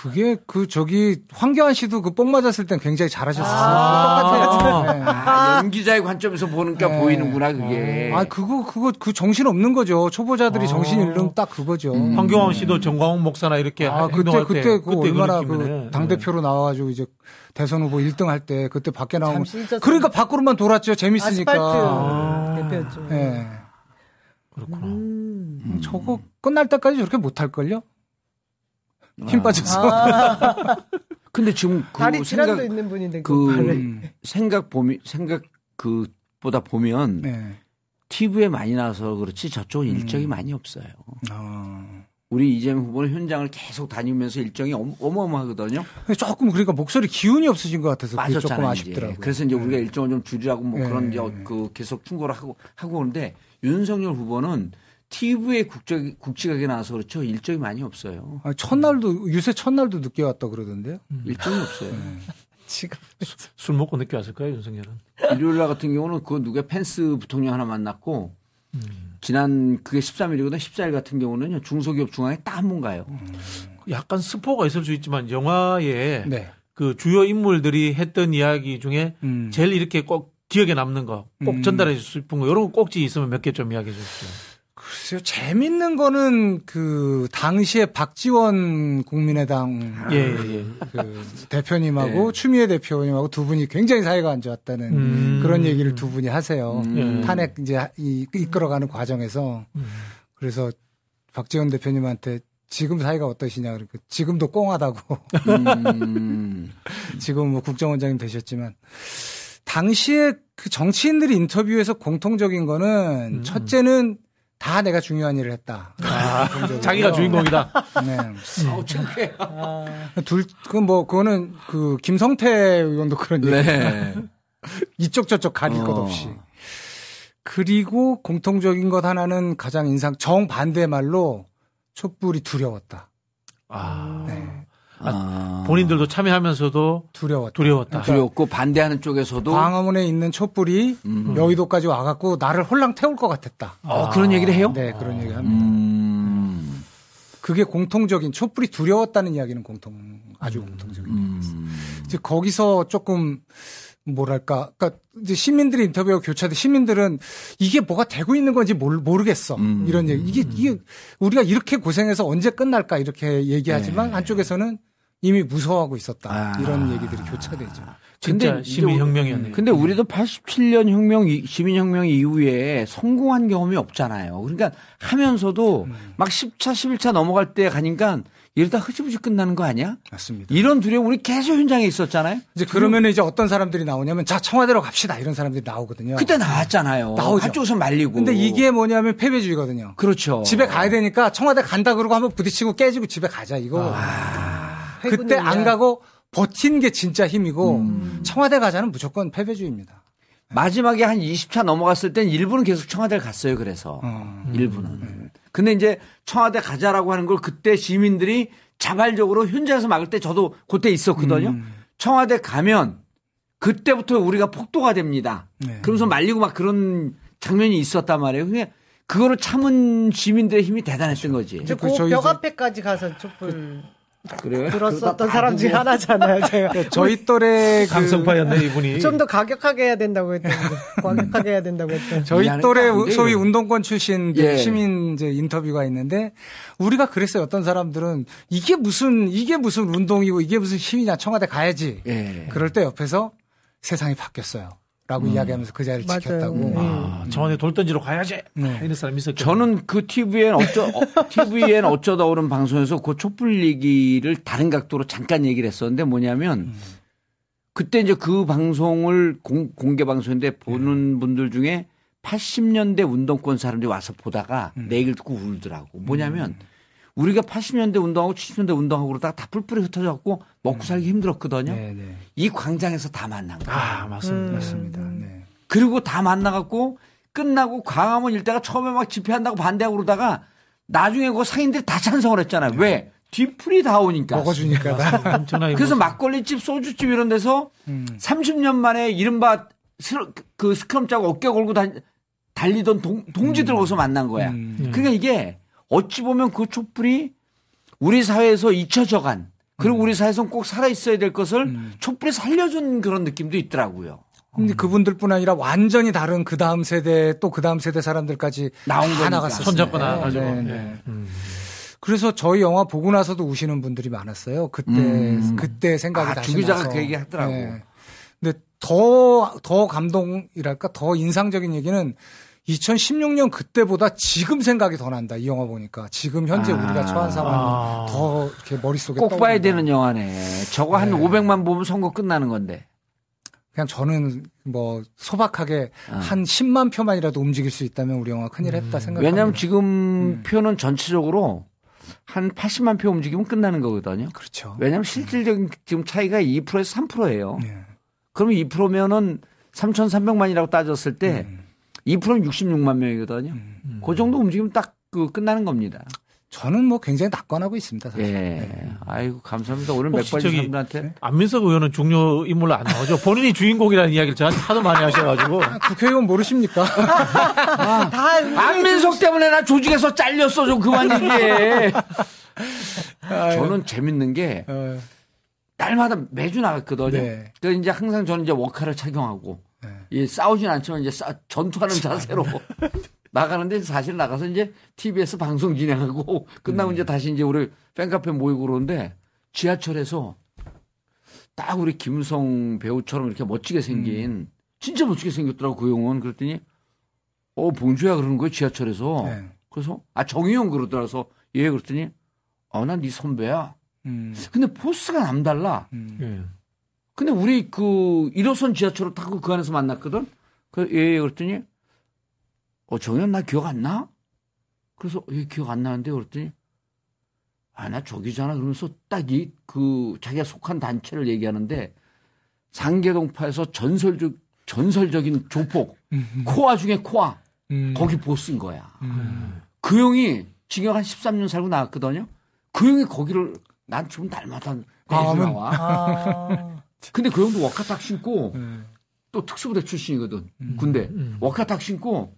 그게 그 저기 황교안 씨도 그 뽕 맞았을 땐 굉장히 잘하셨어요. 아. 똑같아요. 네. 아, 연기자의 관점에서 보니까 네. 보이는구나 그게. 아 그거 그거 그 정신 없는 거죠. 초보자들이 아. 정신 잃는 딱 그거죠. 음. 황교안 씨도 정광훈 목사나 이렇게 아 그때 그때 때그 얼마나 느낌이네. 그당 대표로 나와가지고 이제 대선 후보 1등 할 때 그때 밖에 잊었어요. 그러니까 밖으로만 돌았죠. 재밌으니까. 아스팔트 대표였죠. 예. 그렇구나. 음. 음. 저거 끝날 때까지 저렇게 못할 걸요? 힘 아. 빠져서. 아, 근데 지금 그 다리 질환도 생각 있는 분인데 그 음. 생각 보미 생각 그보다 보면 네. TV에 많이 나와서 그렇지 저쪽은 일정이 많이 없어요. 어. 우리 이재명 후보는 현장을 계속 다니면서 일정이 어마- 어마어마하거든요. 조금 그러니까 목소리 기운이 없으신 것 같아서 그게 조금 빠졌잖아요. 이제. 아쉽더라고요. 그래서 이제 우리가 일정을 좀 줄이라고 뭐 네, 그런 이제 네. 그 계속 충고를 하고 하고 오는데 윤석열 후보는 TV에 국적 국지각에 나와서 그렇죠 일정이 많이 없어요. 아, 첫날도 유세 첫날도 늦게 왔다 그러던데요. 일정이 없어요. 지금 술 먹고 늦게 왔을 거예요, 윤석열은. 일요일 날 같은 경우는 그 누가 펜스 부통령 하나 만났고 음. 지난 그게 13일이거든 14일 같은 경우는요 중소기업 중앙에 딱 한 번 가요. 약간 스포가 있을 수 있지만 영화에 네. 그 주요 인물들이 했던 이야기 중에 음. 제일 이렇게 꼭 기억에 남는 거, 꼭 음. 전달해 줄 수 있는 거, 이런 거 꼭지 있으면 몇 개 좀 이야기해 주십시오. 글쎄요, 재밌는 거는 그 당시에 박지원 국민의당 예, 예, 예. 그 대표님하고 네. 추미애 대표님하고 두 분이 굉장히 사이가 안 좋았다는 음. 그런 얘기를 두 분이 하세요. 음. 탄핵 이제 이- 이끌어가는 과정에서 그래서 박지원 대표님한테 지금 사이가 어떠시냐 그러니까 지금도 꽁하다고 음. 지금 뭐 국정원장님 되셨지만 당시에 그 정치인들이 인터뷰에서 공통적인 거는 첫째는 다 내가 중요한 일을 했다. 공통적으로. 자기가 주인공이다. 네. 아우 창피해. 둘, 그 뭐, 그거는 그 김성태 의원도 그런 얘기. 네. 이쪽 저쪽 가릴 것 어. 없이. 그리고 공통적인 것 하나는 가장 인상, 정반대 말로 촛불이 두려웠다. 아, 네. 아. 본인들도 참여하면서도 두려웠다. 두려웠다. 두렵고 반대하는 쪽에서도 광화문에 있는 촛불이 음. 여의도까지 와갖고 나를 홀랑 태울 것 같았다. 어, 그런 얘기를 해요? 네, 그런 얘기 합니다. 음. 그게 공통적인 촛불이 두려웠다는 이야기는 공통 아주 공통적인. 음. 이제 거기서 조금 뭐랄까, 그러니까 이제 시민들이 인터뷰하고 교차돼 시민들은 이게 뭐가 되고 있는 건지 모르, 모르겠어. 음. 이런 얘기. 이게 이게 우리가 이렇게 고생해서 언제 끝날까 이렇게 얘기하지만 한쪽에서는 이미 무서워하고 있었다. 네. 아. 이런 얘기들이 교차되죠. 근데 시민혁명이었네요. 근데 우리도 87년 혁명, 이- 시민혁명 이후에 성공한 경험이 없잖아요. 그러니까 하면서도 막 10차, 11차 넘어갈 때 가니까 이러다 흐지부지 끝나는 거 아니야? 맞습니다. 이런 두려움 우리 계속 현장에 있었잖아요. 이제 그러면 이제 어떤 사람들이 나오냐면 자 청와대로 갑시다 이런 사람들이 나오거든요. 그때 나왔잖아요. 나오죠. 한쪽에서 말리고. 근데 이게 뭐냐면 패배주의거든요. 그렇죠. 집에 가야 되니까 청와대 간다 그러고 한번 부딪히고 깨지고 집에 가자 이거. 그때 안 가고 버틴 게 진짜 힘이고 음. 청와대 가자는 무조건 패배주의입니다. 마지막에 한 20차 넘어갔을 땐 일부는 계속 청와대를 갔어요. 그래서 어. 일부는. 근데 이제 청와대 가자라고 하는 걸 그때 시민들이 자발적으로 현장에서 막을 때 저도 그때 있었거든요. 음. 청와대 가면 그때부터 우리가 폭도가 됩니다. 네. 그러면서 말리고 막 그런 장면이 있었단 말이에요. 그게 그거를 참은 시민들의 힘이 대단했던 거지. 저그벽 저- 앞에까지 가서 촛불 그 래요? 들었었던 사람 중에 하나잖아요. 제가 네, 저희 또래 그 강성파였네 이분이. 좀 더 가격하게 해야 된다고 했는데 과격하게 해야 된다고 했던. 저희. 또래 안 돼요. 소위 운동권 출신 그 예. 시민 이제 인터뷰가 있는데 우리가 그랬어요. 어떤 사람들은 이게 무슨 이게 무슨 운동이고 이게 무슨 시위냐 청와대 가야지. 예. 그럴 때 옆에서 세상이 바뀌었어요. 라고 이야기하면서 그 자리를 맞아요. 지켰다고. 음. 아, 청와대 돌던지로 가야지. 네. 이런 사람이 있었죠. 저는 그 TV엔 어쩌, 어, TV엔 어쩌다 오른 방송에서 그 촛불 얘기를 다른 각도로 잠깐 얘기를 했었는데 뭐냐면 그때 이제 그 방송을 공, 공개 방송인데 보는 분들 중에 80년대 운동권 사람들이 와서 보다가 내 얘기를 듣고 울더라고. 뭐냐면 우리가 80년대 운동하고 70년대 운동하고 그러다가 다 뿔뿔이 흩어져갖고 먹고 살기 힘들었거든요. 네, 네. 이 광장에서 다 만난 거야. 아 맞습니다. 맞습니다. 네. 그리고 다 만나갖고 끝나고 광화문 일대가 처음에 막 집회한다고 반대하고 그러다가 나중에 그 상인들이 다 찬성을 했잖아요. 왜? 뒤풀이 다 오니까. 먹어주니까. 그래서 뭐- 막걸리집, 소주집 이런 데서 음. 30년 만에 이른바 스- 그 스크럼 짜고 어깨 걸고 다- 달리던 동, 동지들 거기서 만난 거야. 음. 그러니까 이게 어찌 보면 그 촛불이 우리 사회에서 잊혀져 간 그리고 우리 사회에서는 꼭 살아 있어야 될 것을 촛불이 살려준 그런 느낌도 있더라고요. 근데 그분들뿐 아니라 완전히 다른 그 다음 세대 또 그 다음 세대 사람들까지 나온 다. 나갔었어요. 손잡고 나가지고. 네, 예. 네. 그래서 저희 영화 보고 나서도 우시는 분들이 많았어요. 그때 음. 그때 생각이 아, 다시 주 기자가 나서. 그 얘기 하더라고. 근데 더 더 감동이랄까 더 인상적인 얘기는 2016년 그때보다 지금 생각이 더 난다. 이 영화 보니까 지금 현재 아. 우리가 처한 상황이 아. 더 이렇게 머릿속에 꼭 봐야 떠오른다. 되는 영화네. 저거 한 네. 500만 보면 선거 끝나는 건데. 그냥 저는 뭐 소박하게 아. 한 10만 표만이라도 움직일 수 있다면 우리 영화 큰일 했다 생각합니다. 왜냐하면 지금 음. 표는 전체적으로 한 80만 표 움직이면 끝나는 거거든요. 그렇죠. 왜냐하면 실질적인 지금 차이가 2%에서 3%예요. 네. 그러면 2%면은 3,300만이라고 따졌을 때 음. 2%는 66만 명이거든요. 그 정도 움직이면 딱 그 끝나는 겁니다. 저는 뭐 굉장히 낙관하고 있습니다. 사실. 예. 아이고 감사합니다. 오늘 저기- 사람들한테 안민석 의원은 중요 인물로 안 나오죠. 본인이 주인공이라는 이야기를 저한테 하도 많이 하셔가지고. 아, 국회의원 모르십니까? 다 안민석 때문에 나 조직에서 잘렸어 좀 그만 얘기해. 저는 재밌는 게 어, 날마다 매주 나갔거든요. 네. 그 이제 항상 저는 이제 워카를 착용하고 네. 이 싸우진 않지만 이제 싸- 전투하는 자세로 나가는데 사실 나가서 이제 TBS 방송 진행하고 끝나고 이제 다시 이제 우리 팬카페 모이고 그러는데 지하철에서 딱 우리 김성 배우처럼 이렇게 멋지게 생긴 진짜 멋지게 생겼더라고 그 형은. 그랬더니 어 봉주야 그러는 거예요 지하철에서. 네. 그래서 아 정의용 그러더라서. 예 그랬더니 어난 네 선배야. 음, 근데 포스가 남달라. 음. 예. 근데 우리 그 1호선 지하철을 타고 그 안에서 만났거든. 그, 예, 그랬더니, 어, 정현 나 기억 안 나? 그래서, 예, 기억 안 나는데, 그랬더니, 아, 나 저기잖아. 그러면서 딱 이, 그, 자기가 속한 단체를 얘기하는데, 상계동파에서 전설적, 전설적인 조폭, 코아 중에 코아, 음. 거기 보스인 거야. 음. 그 형이 징역 한 13년 살고 나왔거든요. 그 형이 거기를, 난 지금 날마다 매주 아, 나와. 아, 근데 그 형도 워카탁 신고 음. 또 특수부대 출신이거든. 군대. 음. 워카탁 신고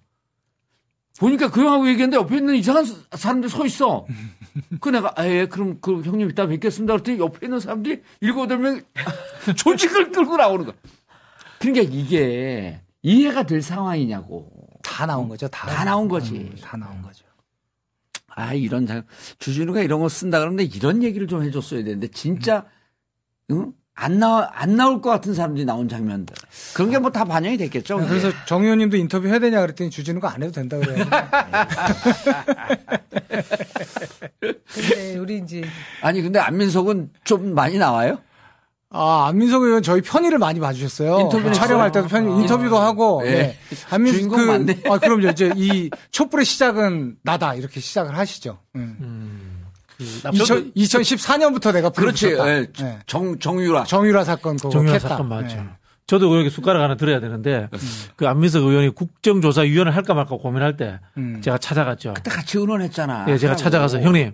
보니까 그 형하고 얘기했는데 옆에 있는 이상한 사람들이 서 있어. 그 내가 아, 예, 그럼 그 형님 이따 뵙겠습니다. 그랬더니 옆에 있는 사람들이 일곱 여덟 명 조직을 끌고 나오는 거야. 그러니까 이게 이해가 될 상황이냐고. 다 나온 거죠. 다, 다 나온 거지. 음, 다 나온 거죠. 아, 이런 장, 주진우가 이런 거 쓴다 그러는데 이런 얘기를 좀 해줬어야 되는데 진짜, 응? 안 나, 안 나올 것 같은 사람들이 나온 장면들. 그런 게 뭐 다 반영이 됐겠죠. 근데. 그래서 정 의원님도 인터뷰 해야 되냐 그랬더니 주진우 가 안 해도 된다 그래요. 근데 우리 이제 아니, 근데 안민석은 좀 많이 나와요? 아, 안민석 의원 저희 편의를 많이 봐주셨어요. 인터뷰 촬영할 때도? 편의, 인터뷰도 하고. 예. 네. 안민석 주인공 그, 맞네. 아, 그럼요. 이제 이 촛불의 시작은 나다. 이렇게 시작을 하시죠. 음. 음. 그 2000, 2014년부터 내가 그렇지. 예. 네. 정, 정유라. 정유라 사건 그거 정유라. 사건 맞죠. 네. 저도 그렇게 숟가락 하나 들어야 되는데 그 안민석 의원이 국정조사위원회 할까 말까 고민할 때 음. 제가 찾아갔죠. 그때 같이 의논했잖아. 예, 제가. 찾아가서 형님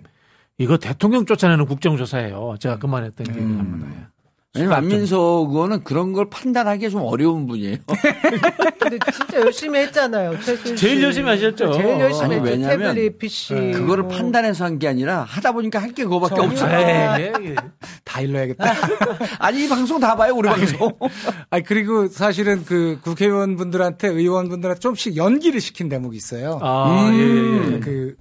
이거 대통령 쫓아내는 국정조사예요. 제가 그만했던 기억이 음. 납니다. 예. 왜냐면 안민석 의원은 그런 걸 판단하기가 좀 어려운 분이에요. 근데 진짜 열심히 했잖아요. 최순실. 제일 열심히 하셨죠. 제일 열심히 아니, 했죠. 왜냐면 태블릿 PC. 그거를 뭐. 판단해서 한 게 아니라 하다 보니까 할 게 그거밖에 없어. 예, 예, 예. 다 일러야겠다. 아니, 이 방송 다 봐요, 우리 방송. 아 그리고 사실은 그 국회의원분들한테 의원분들한테 좀씩 연기를 시킨 대목이 있어요. 아, 예, 예, 예. 그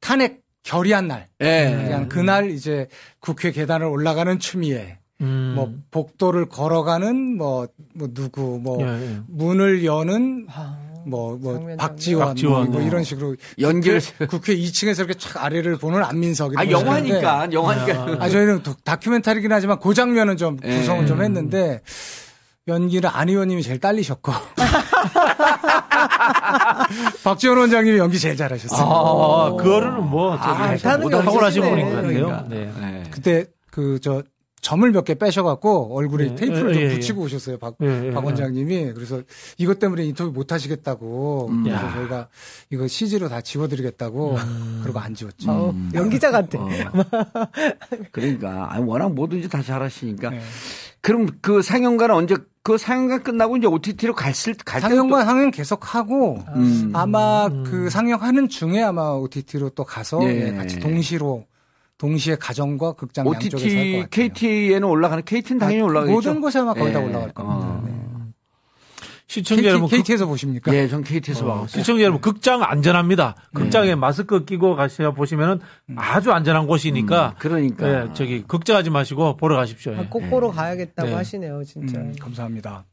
탄핵 결의한 날. 예. 그냥 그날 이제 국회 계단을 올라가는 추미애, 음. 뭐 복도를 걸어가는 뭐, 뭐 누구, 뭐 예, 예. 문을 여는 아, 뭐, 뭐 박지원, 박지원, 뭐, 뭐 뭐. 이런 식으로 연기를. 국회, 국회 2층에서 이렇게 착 아래를 보는 안민석. 아, 영화니까, 영화니까. 아, 저희는 도- 다큐멘터리긴 하지만 그 장면은 좀 예. 구성을 좀 했는데 연기는 안 의원님이 제일 딸리셨고 박지원 원장님이 연기 제일 잘하셨어요. 아, 그거는 뭐 저기 아, 다른 게 탁월하신 없으시네. 분인 것 같아요. 그러니까. 네. 예. 그때 그 저 점을 몇 개 빼셔갖고 얼굴에 예, 테이프를 예, 좀 예, 예. 붙이고 오셨어요. 박, 예, 예, 박 원장님이. 그래서 이것 때문에 인터뷰 못 하시겠다고. 음. 그래서 야. 저희가 이거 CG로 다 지워드리겠다고. 그러고 안 지웠죠. 어, 연기자 같아. 어. 그러니까 아니, 워낙 뭐든지 다 잘하시니까. 네. 그럼 그 상영관은 언제 그 상영관 끝나고 이제 OTT로 갔을 갈 상영관 상영 계속 하고 음. 아마 그 상영하는 중에 아마 OTT로 또 가서 예. 예, 같이 동시로 동시에 가정과 극장 양쪽에서 할것 OTT 같아요. KT에는 올라가는 KT는 당연히 아, 올라가겠죠. 모든 곳에 아마 거의 다 예. 올라갈 겁니다. 어. 네. 시청자 KT, 여러분, 극- KT에서 보십니까? 예, 전 KT에서 어, 봐고 시청자 여러분, 극장 안전합니다. 극장에 마스크 끼고 가셔 보시면은 아주 안전한 곳이니까. 그러니까. 예, 저기 걱정하지 마시고 보러 가십시오. 예. 아, 꼭 보러 가야겠다고 네. 하시네요, 진짜. 음, 감사합니다.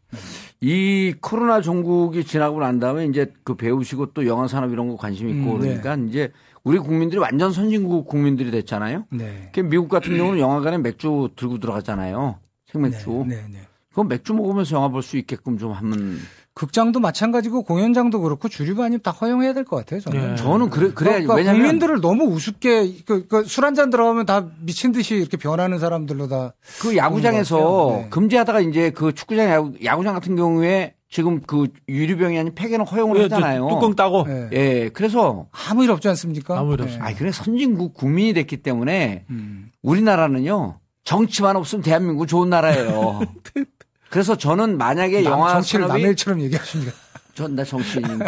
이 코로나 종국이 지나고 난 다음에 이제 그 배우시고 또 영화 산업 이런 거 관심 있고 음, 그러니까 이제 우리 국민들이 완전 선진국 국민들이 됐잖아요. 네. 그 미국 같은 경우는 영화관에 맥주 들고 들어가잖아요. 생맥주. 네, 네, 네. 그건 맥주 먹으면서 영화 볼 수 있게끔 좀 하면 극장도 마찬가지고 공연장도 그렇고 주류가 아니면 다 허용해야 될 것 같아요. 저는. 예. 저는 그래 그래 그러니까 왜냐면 국민들을 너무 우습게 그, 술한 잔 들어가면 다 미친 듯이 이렇게 변하는 사람들로 다 그 야구장에서. 네. 금지하다가 이제 그 축구장 야구, 야구장 같은 경우에 지금 그 유리병이 아닌 폐기는 허용을 예, 저 하잖아요. 뚜껑 따고. 예. 예, 그래서 아무 일 없지 않습니까? 아무 일 예. 없어요. 아 그래 선진국 국민이 됐기 때문에 음. 우리나라는요 정치만 없으면 대한민국 좋은 나라예요. 그래서 저는 만약에 남- 영화 정치를 산업이 남의 일처럼 얘기하십니까? 전 나 정치인인데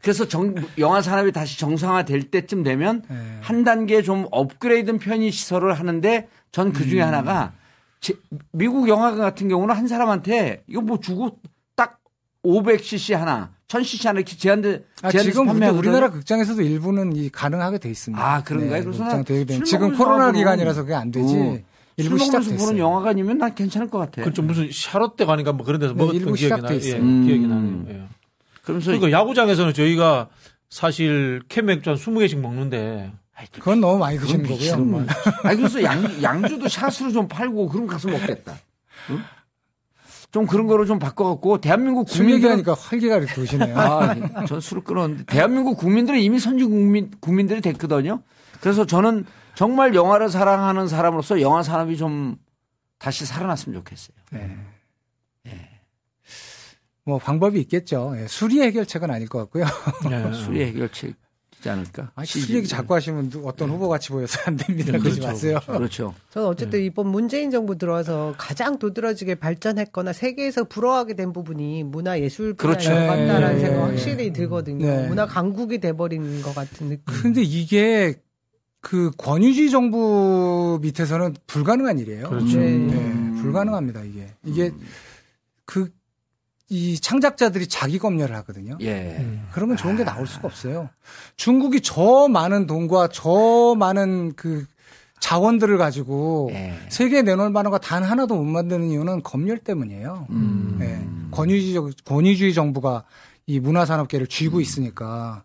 그래서 정, 영화 산업이 다시 정상화될 때쯤 되면 예. 한 단계 좀 업그레이드 편의 시설을 하는데 전그 음. 중에 하나가 제- 미국 영화관 같은 경우는 한 사람한테 이거 뭐 주고 딱 500cc 하나, 1000cc 하나 이렇게 제한돼 아, 지금 판매하거든요. 우리나라 극장에서도 일부는 이 가능하게 돼 있습니다. 네, 아, 그런가요? 그래서 극장 난 지금 코로나 기간이라서 그게 안 되지. 어, 일부 시작됐어요. 보는 영화관이면 난 괜찮을 것 같아. 그좀 무슨 샤롯대 가니까 뭐 그런 데서 네, 먹었던 일부 기억이 나요. 예, 음. 기억이 나네요. 예. 그러면서 그러니까 야구장에서는 저희가 사실 캔 맥주 한 20개씩 먹는데 그건 너무 많이 드시는 거고요. 아니 그래서 양, 양주도 샷으로 좀 팔고 그럼 가서 먹겠다. 응? 좀 그런 거로 좀 바꿔갖고 대한민국 술 국민들 얘기하니까 활기가 이렇게 도시네요. 아, 전 술을 끊었는데 대한민국 국민들은 이미 선진 국민 국민들이 됐거든요. 그래서 저는 정말 영화를 사랑하는 사람으로서 영화 산업이 좀 다시 살아났으면 좋겠어요. 뭐 방법이 있겠죠. 예, 술이 해결책은 아닐 것 같고요. 예. 술이 해결책 이지 않을까? 아, 술 얘기 자꾸 하시면 누- 어떤 후보 같이 보여서 안 됩니다. 그러지 마세요. 그렇죠. 저는 어쨌든 네. 이번 문재인 정부 들어와서 가장 도드라지게 발전했거나 세계에서 부러워하게 된 부분이 문화 예술 분야인 그렇죠. 것 같다라는 네. 생각 확실히 들거든요. 네. 문화 강국이 돼버린 것 같은 느낌. 근데 이게 그 권위주의 정부 밑에서는 불가능한 일이에요. 그렇죠. 네. 네, 불가능합니다, 이게. 이게 그, 이 창작자들이 자기 검열을 하거든요. 예. 음. 그러면 좋은 게 나올 수가 없어요. 중국이 저 많은 돈과 저 많은 그 자원들을 가지고 예. 세계에 내놓을 만한 거 단 하나도 못 만드는 이유는 검열 때문이에요. 음. 네. 권위주의, 권위주의 정부가 이 문화산업계를 쥐고 있으니까.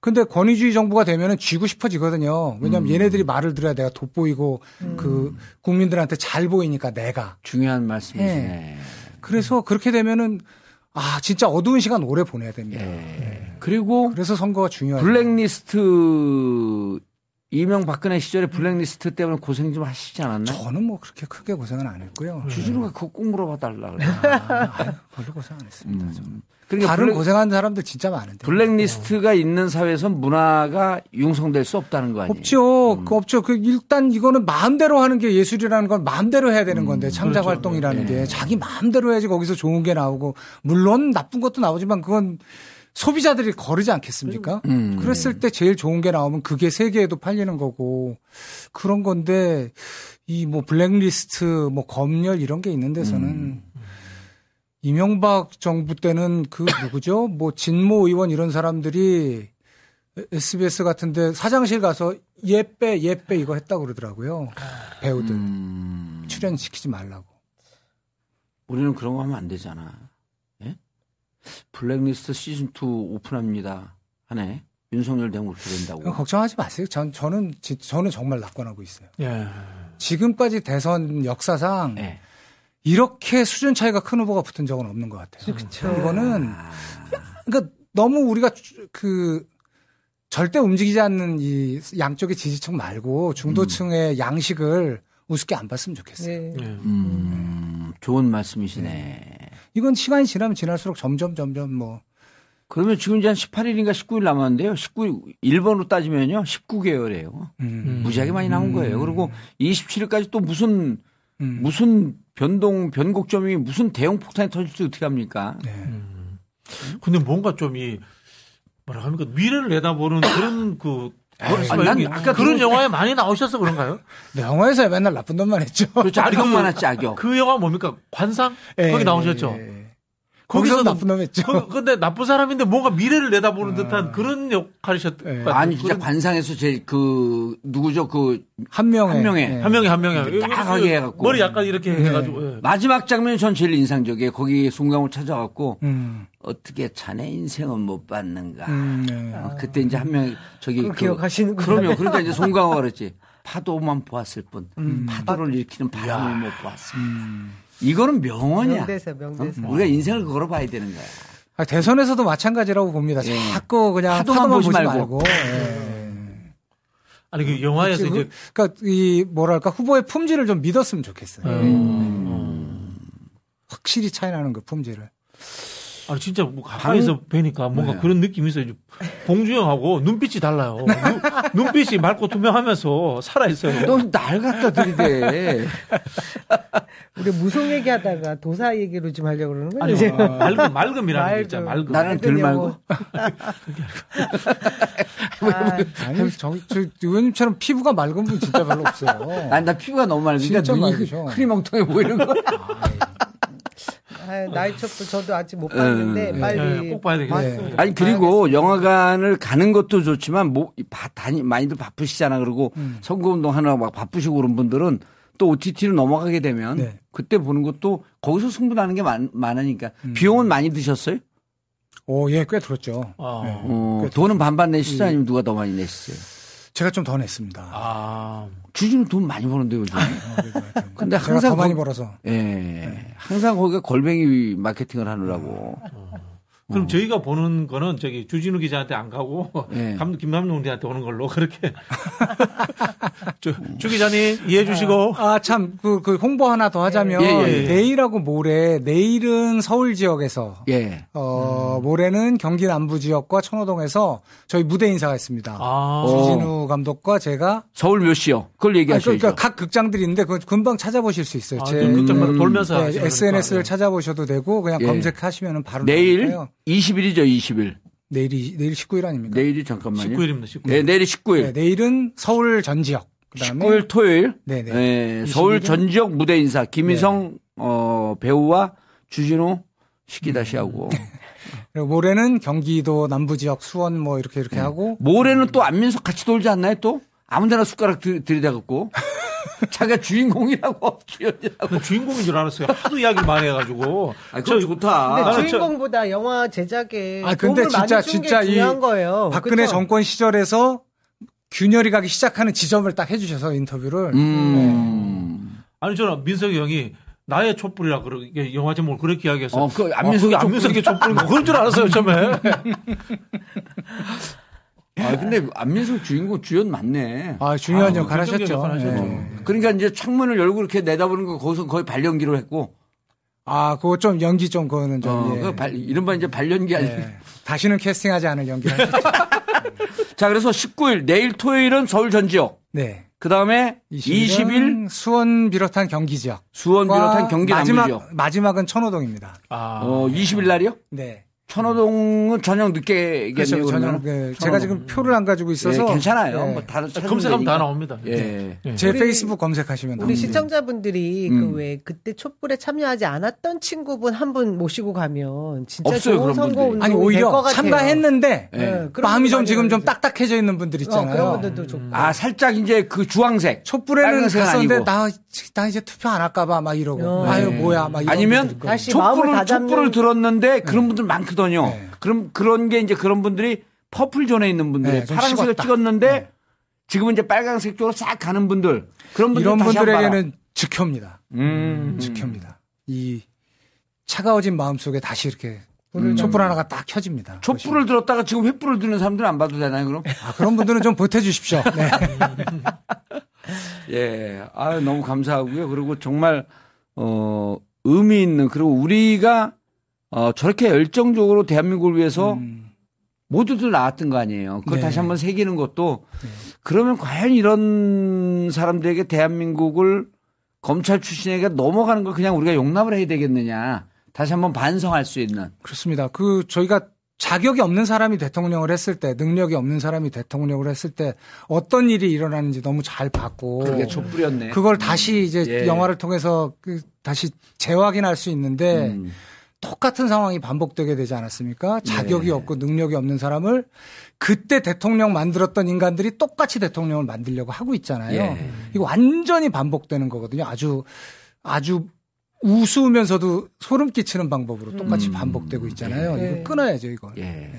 근데 권위주의 정부가 되면은 쥐고 싶어지거든요. 왜냐하면 얘네들이 말을 들어야 내가 돋보이고 그 국민들한테 잘 보이니까 내가. 중요한 말씀이시네. 그래서 그렇게 되면은 아 진짜 어두운 시간 오래 보내야 됩니다. 예. 그리고 그래서 선거가 중요하죠. 블랙리스트 이명 박근혜 시절에 블랙리스트 때문에 고생 좀 하시지 않았나요? 저는 뭐 그렇게 크게 고생은 안 했고요. 주진우가 그거 꼭 물어봐 달라 그래. 아, 아유, 별로 고생 안 했습니다. 음. 저는. 그러니까 다른 블랙, 고생한 사람들 진짜 많은데. 블랙리스트가 있는 사회에선 문화가 융성될 수 없다는 거 아니에요? 없죠. 그 없죠. 그 일단 이거는 마음대로 하는 게 예술이라는 건 마음대로 해야 되는 건데 창작 그렇죠. 활동이라는 네. 게 자기 마음대로 해야지 거기서 좋은 게 나오고 물론 나쁜 것도 나오지만 그건 소비자들이 거르지 않겠습니까? 음. 그랬을 때 제일 좋은 게 나오면 그게 세계에도 팔리는 거고 그런 건데 이 뭐 블랙리스트 뭐 검열 이런 게 있는 데서는 음. 이명박 정부 때는 그 누구죠? 뭐 진모 의원 이런 사람들이 SBS 같은데 사장실 가서 예빼 예빼 이거 했다고 그러더라고요. 배우들 음. 출연시키지 말라고. 우리는 그런 거 하면 안 되잖아. 예? 블랙리스트 시즌 2 오픈합니다. 하네. 윤석열 된다고. 그건 걱정하지 마세요. 전 저는 지- 저는 정말 낙관하고 있어요. 예. 지금까지 대선 역사상 예. 이렇게 수준 차이가 큰 후보가 붙은 적은 없는 것 같아요. 그쵸. 이거는 그러니까 너무 우리가 주- 그 절대 움직이지 않는 이 양쪽의 지지층 말고 중도층의 양식을 우습게 안 봤으면 좋겠어요. 네. 예. 음, 좋은 말씀이시네. 이건 시간이 지나면 지날수록 점점 점점 뭐 그러면 지금 이제 한 18일인가 19일 남았는데요. 19일, 1번으로 따지면요. 19개월이에요. 음, 무지하게 많이 남은 거예요. 그리고 27일까지 또 무슨, 음. 무슨 변동, 변곡점이 무슨 대형 폭탄이 터질지 어떻게 합니까? 네. 근데 뭔가 좀 이 뭐라 합니까 미래를 내다보는 그런 그 뭐라 아니, 난 아까 그런 그- 영화에 많이 나오셔서 그런가요? 네, 영화에서 맨날 나쁜 놈만 했죠. 그렇죠. 악역만 그- 하지, 악역. 그 영화 뭡니까 관상 예, 거기 나오셨죠? 예, 예. 거기서 나쁜 놈 했죠. 그, 근데 나쁜 사람인데 뭔가 미래를 내다보는 듯한 그런 역할이셨 예. 것 같아요. 아니, 진짜 관상에서 제, 그, 누구죠? 그, 한 명에 한 명에. 예. 한 명이 한 명이 딱하게 해갖고. 머리 약간 이렇게 네. 해가지고 예. 마지막 장면이 전 제일 인상적이에요. 거기 송강호 찾아갖고, 음, 어떻게 자네 인생은 못 받는가. 음, 네. 어, 그때 이제 한 명, 저기. 그걸 기억하시는구나. 그럼요. 그러니까 이제 송강호가 그랬지. 파도만 보았을 뿐 음. 파도를 일으키는 바람을 못 보았습니다. 이거는 명언이야. 명대사, 명대사. 어? 우리가 인생을 그거로 봐야 되는 거야. 아, 대선에서도 마찬가지라고 봅니다. 예. 자꾸 그냥 파도만 파도만, 보지 보지 말고. 말고. 예. 아니 그 영화에서 그치, 이제 그러니까 이 뭐랄까 후보의 품질을 좀 믿었으면 좋겠어요. 음. 확실히 차이 나는 그 품질을. 아니 진짜 뭐 가까이서 뵈니까 뭔가 네. 그런 느낌이 있어요. 봉주형하고 눈빛이 달라요. 눈, 눈빛이 맑고 투명하면서 살아 있어요. 너 날 갖다 들이대. 우리 무속 얘기하다가 도사 얘기로 좀 하려고 그러는 거예요. 아니 지금? 맑음 맑음이라는 게 있잖아. 맑음. 나는 덜 말고. 아, 아니, 저, 저, 의원님처럼 피부가 맑은 분 진짜 별로 없어요. 아니 나 피부가 너무 맑으니까 진짜 눈이 맑으셔. 흐리멍텅해 보이는 거야. 아, 나이 첩도 저도 아직 못 봤는데 음, 빨리 예, 꼭 봐야 되겠네. 봤습니다. 아니 그리고 영화관을 가는 것도 좋지만 뭐 바- 다니 많이들 바쁘시잖아. 그리고 음. 선거운동 하느라고 막 바쁘시고 그런 분들은 또 OTT로 넘어가게 되면 네. 그때 보는 것도 거기서 승부나는 게 많, 많으니까 음. 비용은 많이 드셨어요? 오, 예, 꽤 들었죠. 아. 네. 어, 꽤 돈은 반반 내시죠? 아니면 누가 더 많이 내시어요? 제가 좀 더 냈습니다. 아. 주진우 돈 많이 버는데 요즘. 어, 그래도 하여튼. 근데 항상 더 많이 거- 벌어서. 예. 항상 거기가 걸뱅이 마케팅을 하느라고. 그럼 저희가 보는 거는 저기 주진우 기자한테 안 가고 예. 감독 김남룡한테 오는 걸로 그렇게 주, 주 기자님 이해해 주시고 아, 참, 그, 그 홍보 하나 더 하자면, 예, 예, 예. 내일하고 모레, 내일은 서울 지역에서, 예. 어, 모레는 경기 남부 지역과 천호동에서 저희 무대 인사가 있습니다. 아. 어. 주진우 감독과 제가 서울 몇 시요? 그걸 아니, 얘기하셔야죠. 그러니까 각 극장들이 있는데 그 금방 찾아보실 수 있어요. 아, 제그 극장마다 음, 돌면서 네, SNS를. 찾아보셔도 되고 그냥 예. 검색하시면 바로 내일 나오니까요. 20일이죠, 20일. 내일이 내일 19일 아닙니까? 내일이 잠깐만요. 19일입니다. 19일. 네, 내일이 19일. 네, 내일은 서울 전 지역. 그다음에 19일 토요일. 네, 네. 예, 서울 21일? 전 지역 무대 인사 김희성 어, 배우와 주진우 시키다시 하고 그리고 모레는 경기도 남부 지역 수원 뭐 이렇게 이렇게 하고 모레는 또 안민석 같이 돌지 않나요 또? 아무데나 숟가락 들, 들이대 갖고 자기가 주인공이라고 주연이라고. 난 주인공인 줄 알았어요. 하도 이야기를 많이 해가지고. 아, 그거 저- 좋다. 근데 저- 주인공보다 영화 제작에 아, 근데 도움을 진짜- 진짜 게이 중요한 거예요. 박근혜 그쵸? 정권 시절에서 균열이 가기 시작하는 지점을 딱 해주셔서 인터뷰를 음. 아니 저는 민석이 형이 나의 촛불이라 그렇게 영화 제목을 그렇게 이야기해서 어, 그 안민석이 아, 그게 안민석이 촛불인 거 그런 줄 알았어요 처음에. 아, 근데 안민석 주인공 주연 맞네. 아 중요한 아, 역할 하셨죠. 네. 그러니까 이제 창문을 열고 이렇게 내다보는 거 거기서 거의 발연기로 했고. 아 그거 좀 연기 좀 그거는 좀 어, 예. 그 발, 이른바 이제 발연기 아니 예. 다시는 캐스팅하지 않을 하셨죠. 자, 그래서 19일, 내일 토요일은 서울 전 지역. 네. 그 다음에 20일 20일 수원 비롯한 경기 지역. 수원 비롯한 경기 남부 마지막 지역. 마지막은 천호동입니다. 아. 어, 20일 날이요? 네. 천호동은 저녁 늦게겠네요. 그렇죠. 그러면은. 저는 그 제가 지금 표를 안 가지고 있어서 예, 괜찮아요. 예. 뭐 다른 찾으면 검색하면 다 되니까. 나옵니다. 예. 예. 제 우리- 페이스북 검색하시면 우리 나옵니다. 시청자분들이 음. 그왜 그때 촛불에 참여하지 않았던 친구분 한 분 모시고 가면 진짜 없어요, 좋은 그런 선거. 운동이 아니 될것 오히려 같아요. 참가했는데 예. 네, 마음이 좀 지금 좀. 딱딱해져 있는 분들 어, 있잖아요. 그런 분들도 좋고. 아, 살짝 이제 그 주황색. 촛불에는 갔었는데 아니고. 나, 나 이제 투표 안 할까봐 막 이러고 어. 아유 네. 뭐야 막 이런 아니면 촛불을, 촛불을 들었는데 그런 분들 많거든 요. 네. 그럼 그런 게 이제 그런 분들이 퍼플 존에 있는 분들이 네, 좀 파란색을 식었다. 찍었는데 지금은 이제 빨간색 쪽으로 싹 가는 분들. 그런 분들 이런. 분들에게는 즉효입니다. 음. 즉효입니다. 이 차가워진 마음 속에 다시 이렇게 음. 촛불 하나가 딱 켜집니다. 촛불을 들었다가 지금 횃불을 드는 사람들은 안 봐도 되나요, 그럼? 아, 그런 분들은 좀 보태주십시오. 네. 예. 아 너무 감사하고요. 그리고 정말, 어, 의미 있는, 그리고 우리가, 어, 저렇게 열정적으로 대한민국을 위해서 음, 모두들 나왔던 거 아니에요. 그걸 네. 다시 한번 새기는 것도, 그러면 과연 이런 사람들에게 대한민국을 검찰 출신에게 넘어가는 걸 그냥 우리가 용납을 해야 되겠느냐. 다시 한번 반성할 수 있는. 그렇습니다. 그 저희가 자격이 없는 사람이 대통령을 했을 때, 능력이 없는 사람이 대통령을 했을 때 어떤 일이 일어나는지 너무 잘 봤고 그게 촛불이었네. 그걸 다시 이제 예. 영화를 통해서 그 다시 재확인할 수 있는데 음. 똑같은 상황이 반복되게 되지 않았습니까? 자격이 예. 없고 능력이 없는 사람을 그때 대통령 만들었던 인간들이 똑같이 대통령을 만들려고 하고 있잖아요. 예. 이거 완전히 반복되는 거거든요. 아주 아주 우스우면서도 소름 끼치는 방법으로 똑같이 음. 반복되고 있잖아요. 예. 이거 끊어야죠, 이거. 예.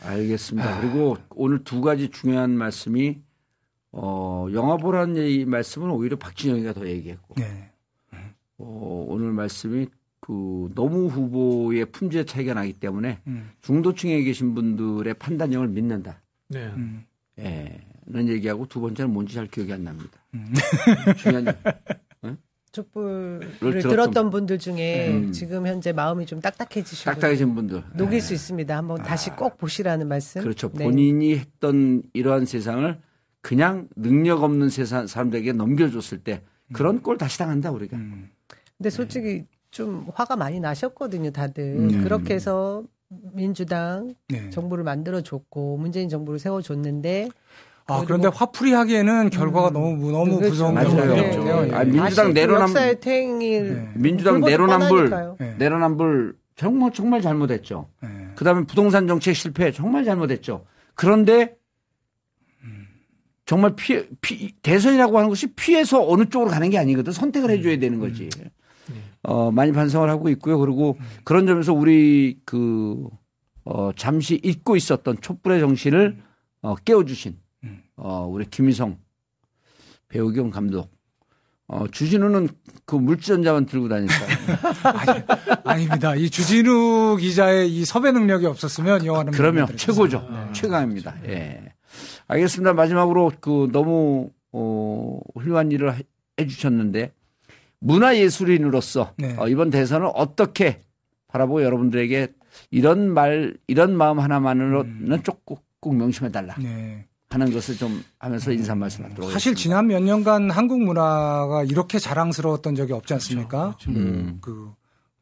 알겠습니다. 그리고 오늘 두 가지 중요한 말씀이 어, 영화 보라는 이 말씀은 오히려 박진영이가 더 얘기했고 네. 어, 오늘 말씀이 그 노무 후보의 품질 차이가 나기 때문에 음. 중도층에 계신 분들의 판단력을 믿는다. 네. 음. 예. 는 얘기하고 두 번째는 뭔지 잘 기억이 안 납니다. 음. 중요한 촛불을 들었던 들었던 분들 중에 음. 지금 현재 마음이 좀 딱딱해지시고 딱딱해진 분들. 녹일 수 있습니다. 한번 다시 꼭 보시라는 말씀. 그렇죠. 네. 본인이 했던 이러한 세상을 그냥 능력 없는 세상 사람들에게 넘겨줬을 때 그런 꼴 다시 당한다 우리가. 음. 근데 솔직히 좀 화가 많이 나셨거든요, 다들. 음. 그렇게 해서 민주당 네. 정부를 만들어줬고 문재인 정부를 세워줬는데 아, 그런데 화풀이 하기에는 결과가 음. 너무, 너무 그렇죠. 무서운 맞아요. 경우가 네. 되었죠. 예. 아, 민주당 그 내로남- 역사의 퇴행일 네. 민주당 내로남불 뻔하니까요. 네. 내로남불 정말 정말 잘못했죠. 네. 그다음에 부동산 정책 실패 정말 잘못했죠. 그런데 정말 피해, 피, 대선이라고 하는 것이 피해서 어느 쪽으로 가는 게 아니거든. 선택을 해줘야 되는 거지. 어, 많이 반성을 하고 있고요. 그리고 그런 점에서 우리 그, 어, 잠시 잊고 있었던 촛불의 정신을 어, 깨워주신 어, 우리 김희성 배우 겸 감독. 어, 주진우는 그 물전자만 들고 다니니까. 아닙니다. 이 주진우 기자의 이 섭외 능력이 없었으면 이 영화는 그러면 못 최고죠. 만들었어요. 최강입니다. 예. 알겠습니다. 마지막으로 그 너무 어, 훌륭한 일을 해- 해주셨는데 문화예술인으로서 네. 어, 이번 대선을 어떻게 바라보고 여러분들에게 이런 말, 이런 마음 하나만으로는 조금 꼭 명심해달라 네. 하는 것을 좀 하면서 인사 말씀하도록 사실 하겠습니다. 지난 몇 년간 한국 문화가 이렇게 자랑스러웠던 적이 없지 않습니까? 음. 그,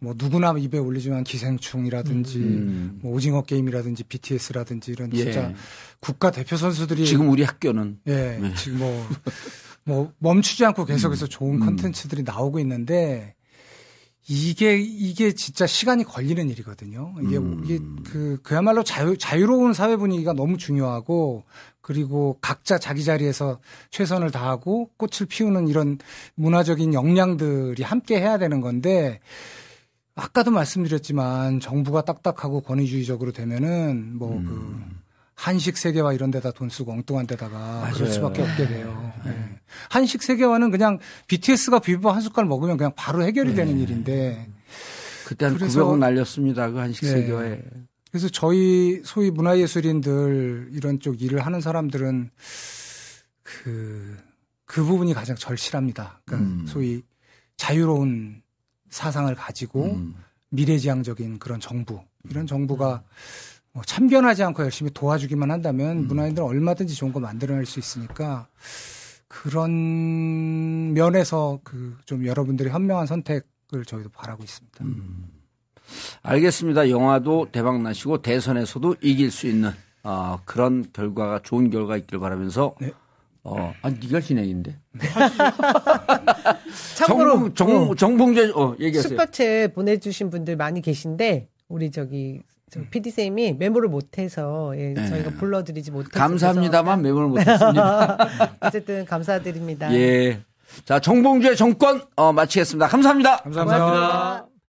뭐 누구나 입에 올리지만 기생충이라든지 음. 뭐 오징어 게임이라든지 BTS라든지 이런 예. 진짜 국가 대표 선수들이 지금 우리 학교는 예, 네. 지금 뭐, 뭐 멈추지 않고 계속해서 좋은 음. 컨텐츠들이 나오고 있는데 이게 이게 진짜 시간이 걸리는 일이거든요. 이게 음. 이게 그 그야말로 자유 자유로운 사회 분위기가 너무 중요하고 그리고 각자 자기 자리에서 최선을 다하고 꽃을 피우는 이런 문화적인 역량들이 함께 해야 되는 건데 아까도 말씀드렸지만 정부가 딱딱하고 권위주의적으로 되면은 뭐그 음. 한식 세계화 이런 데다 돈 쓰고 엉뚱한 데다가 맞아요. 그럴 수밖에 없게 돼요. 예. 한식 세계화는 그냥 BTS가 비빔밥 한 숟갈 먹으면 그냥 바로 해결이 되는 일인데 그때 한 그래서- 900억 날렸습니다. 그 한식 네. 세계화에. 그래서 저희 소위 문화예술인들 이런 쪽 일을 하는 사람들은 그, 그 부분이 가장 절실합니다. 그러니까 음. 소위 자유로운 사상을 가지고 음. 미래지향적인 그런 정부 이런 정부가 뭐 참견하지 않고 열심히 도와주기만 한다면 음. 문화인들은 얼마든지 좋은 거 만들어낼 수 있으니까 그런 면에서 그 좀 여러분들이 현명한 선택을 저희도 바라고 있습니다. 음. 알겠습니다. 영화도 대박 나시고 대선에서도 이길 수 있는 어, 그런 결과가 좋은 결과 있길 바라면서 네. 어, 아 네가 진행인데. 참고로 정, 정, 정봉재 어, 얘기하세요. 슈퍼챗 보내주신 분들 많이 계신데 우리 저기 저 PD 쌤이 메모를 못해서 예, 네. 저희가 불러드리지 못해서 감사합니다만 매몰 못했습니다. 어쨌든 감사드립니다. 예. 자, 정봉주의 정권 어, 마치겠습니다. 감사합니다. 감사합니다. 고맙습니다.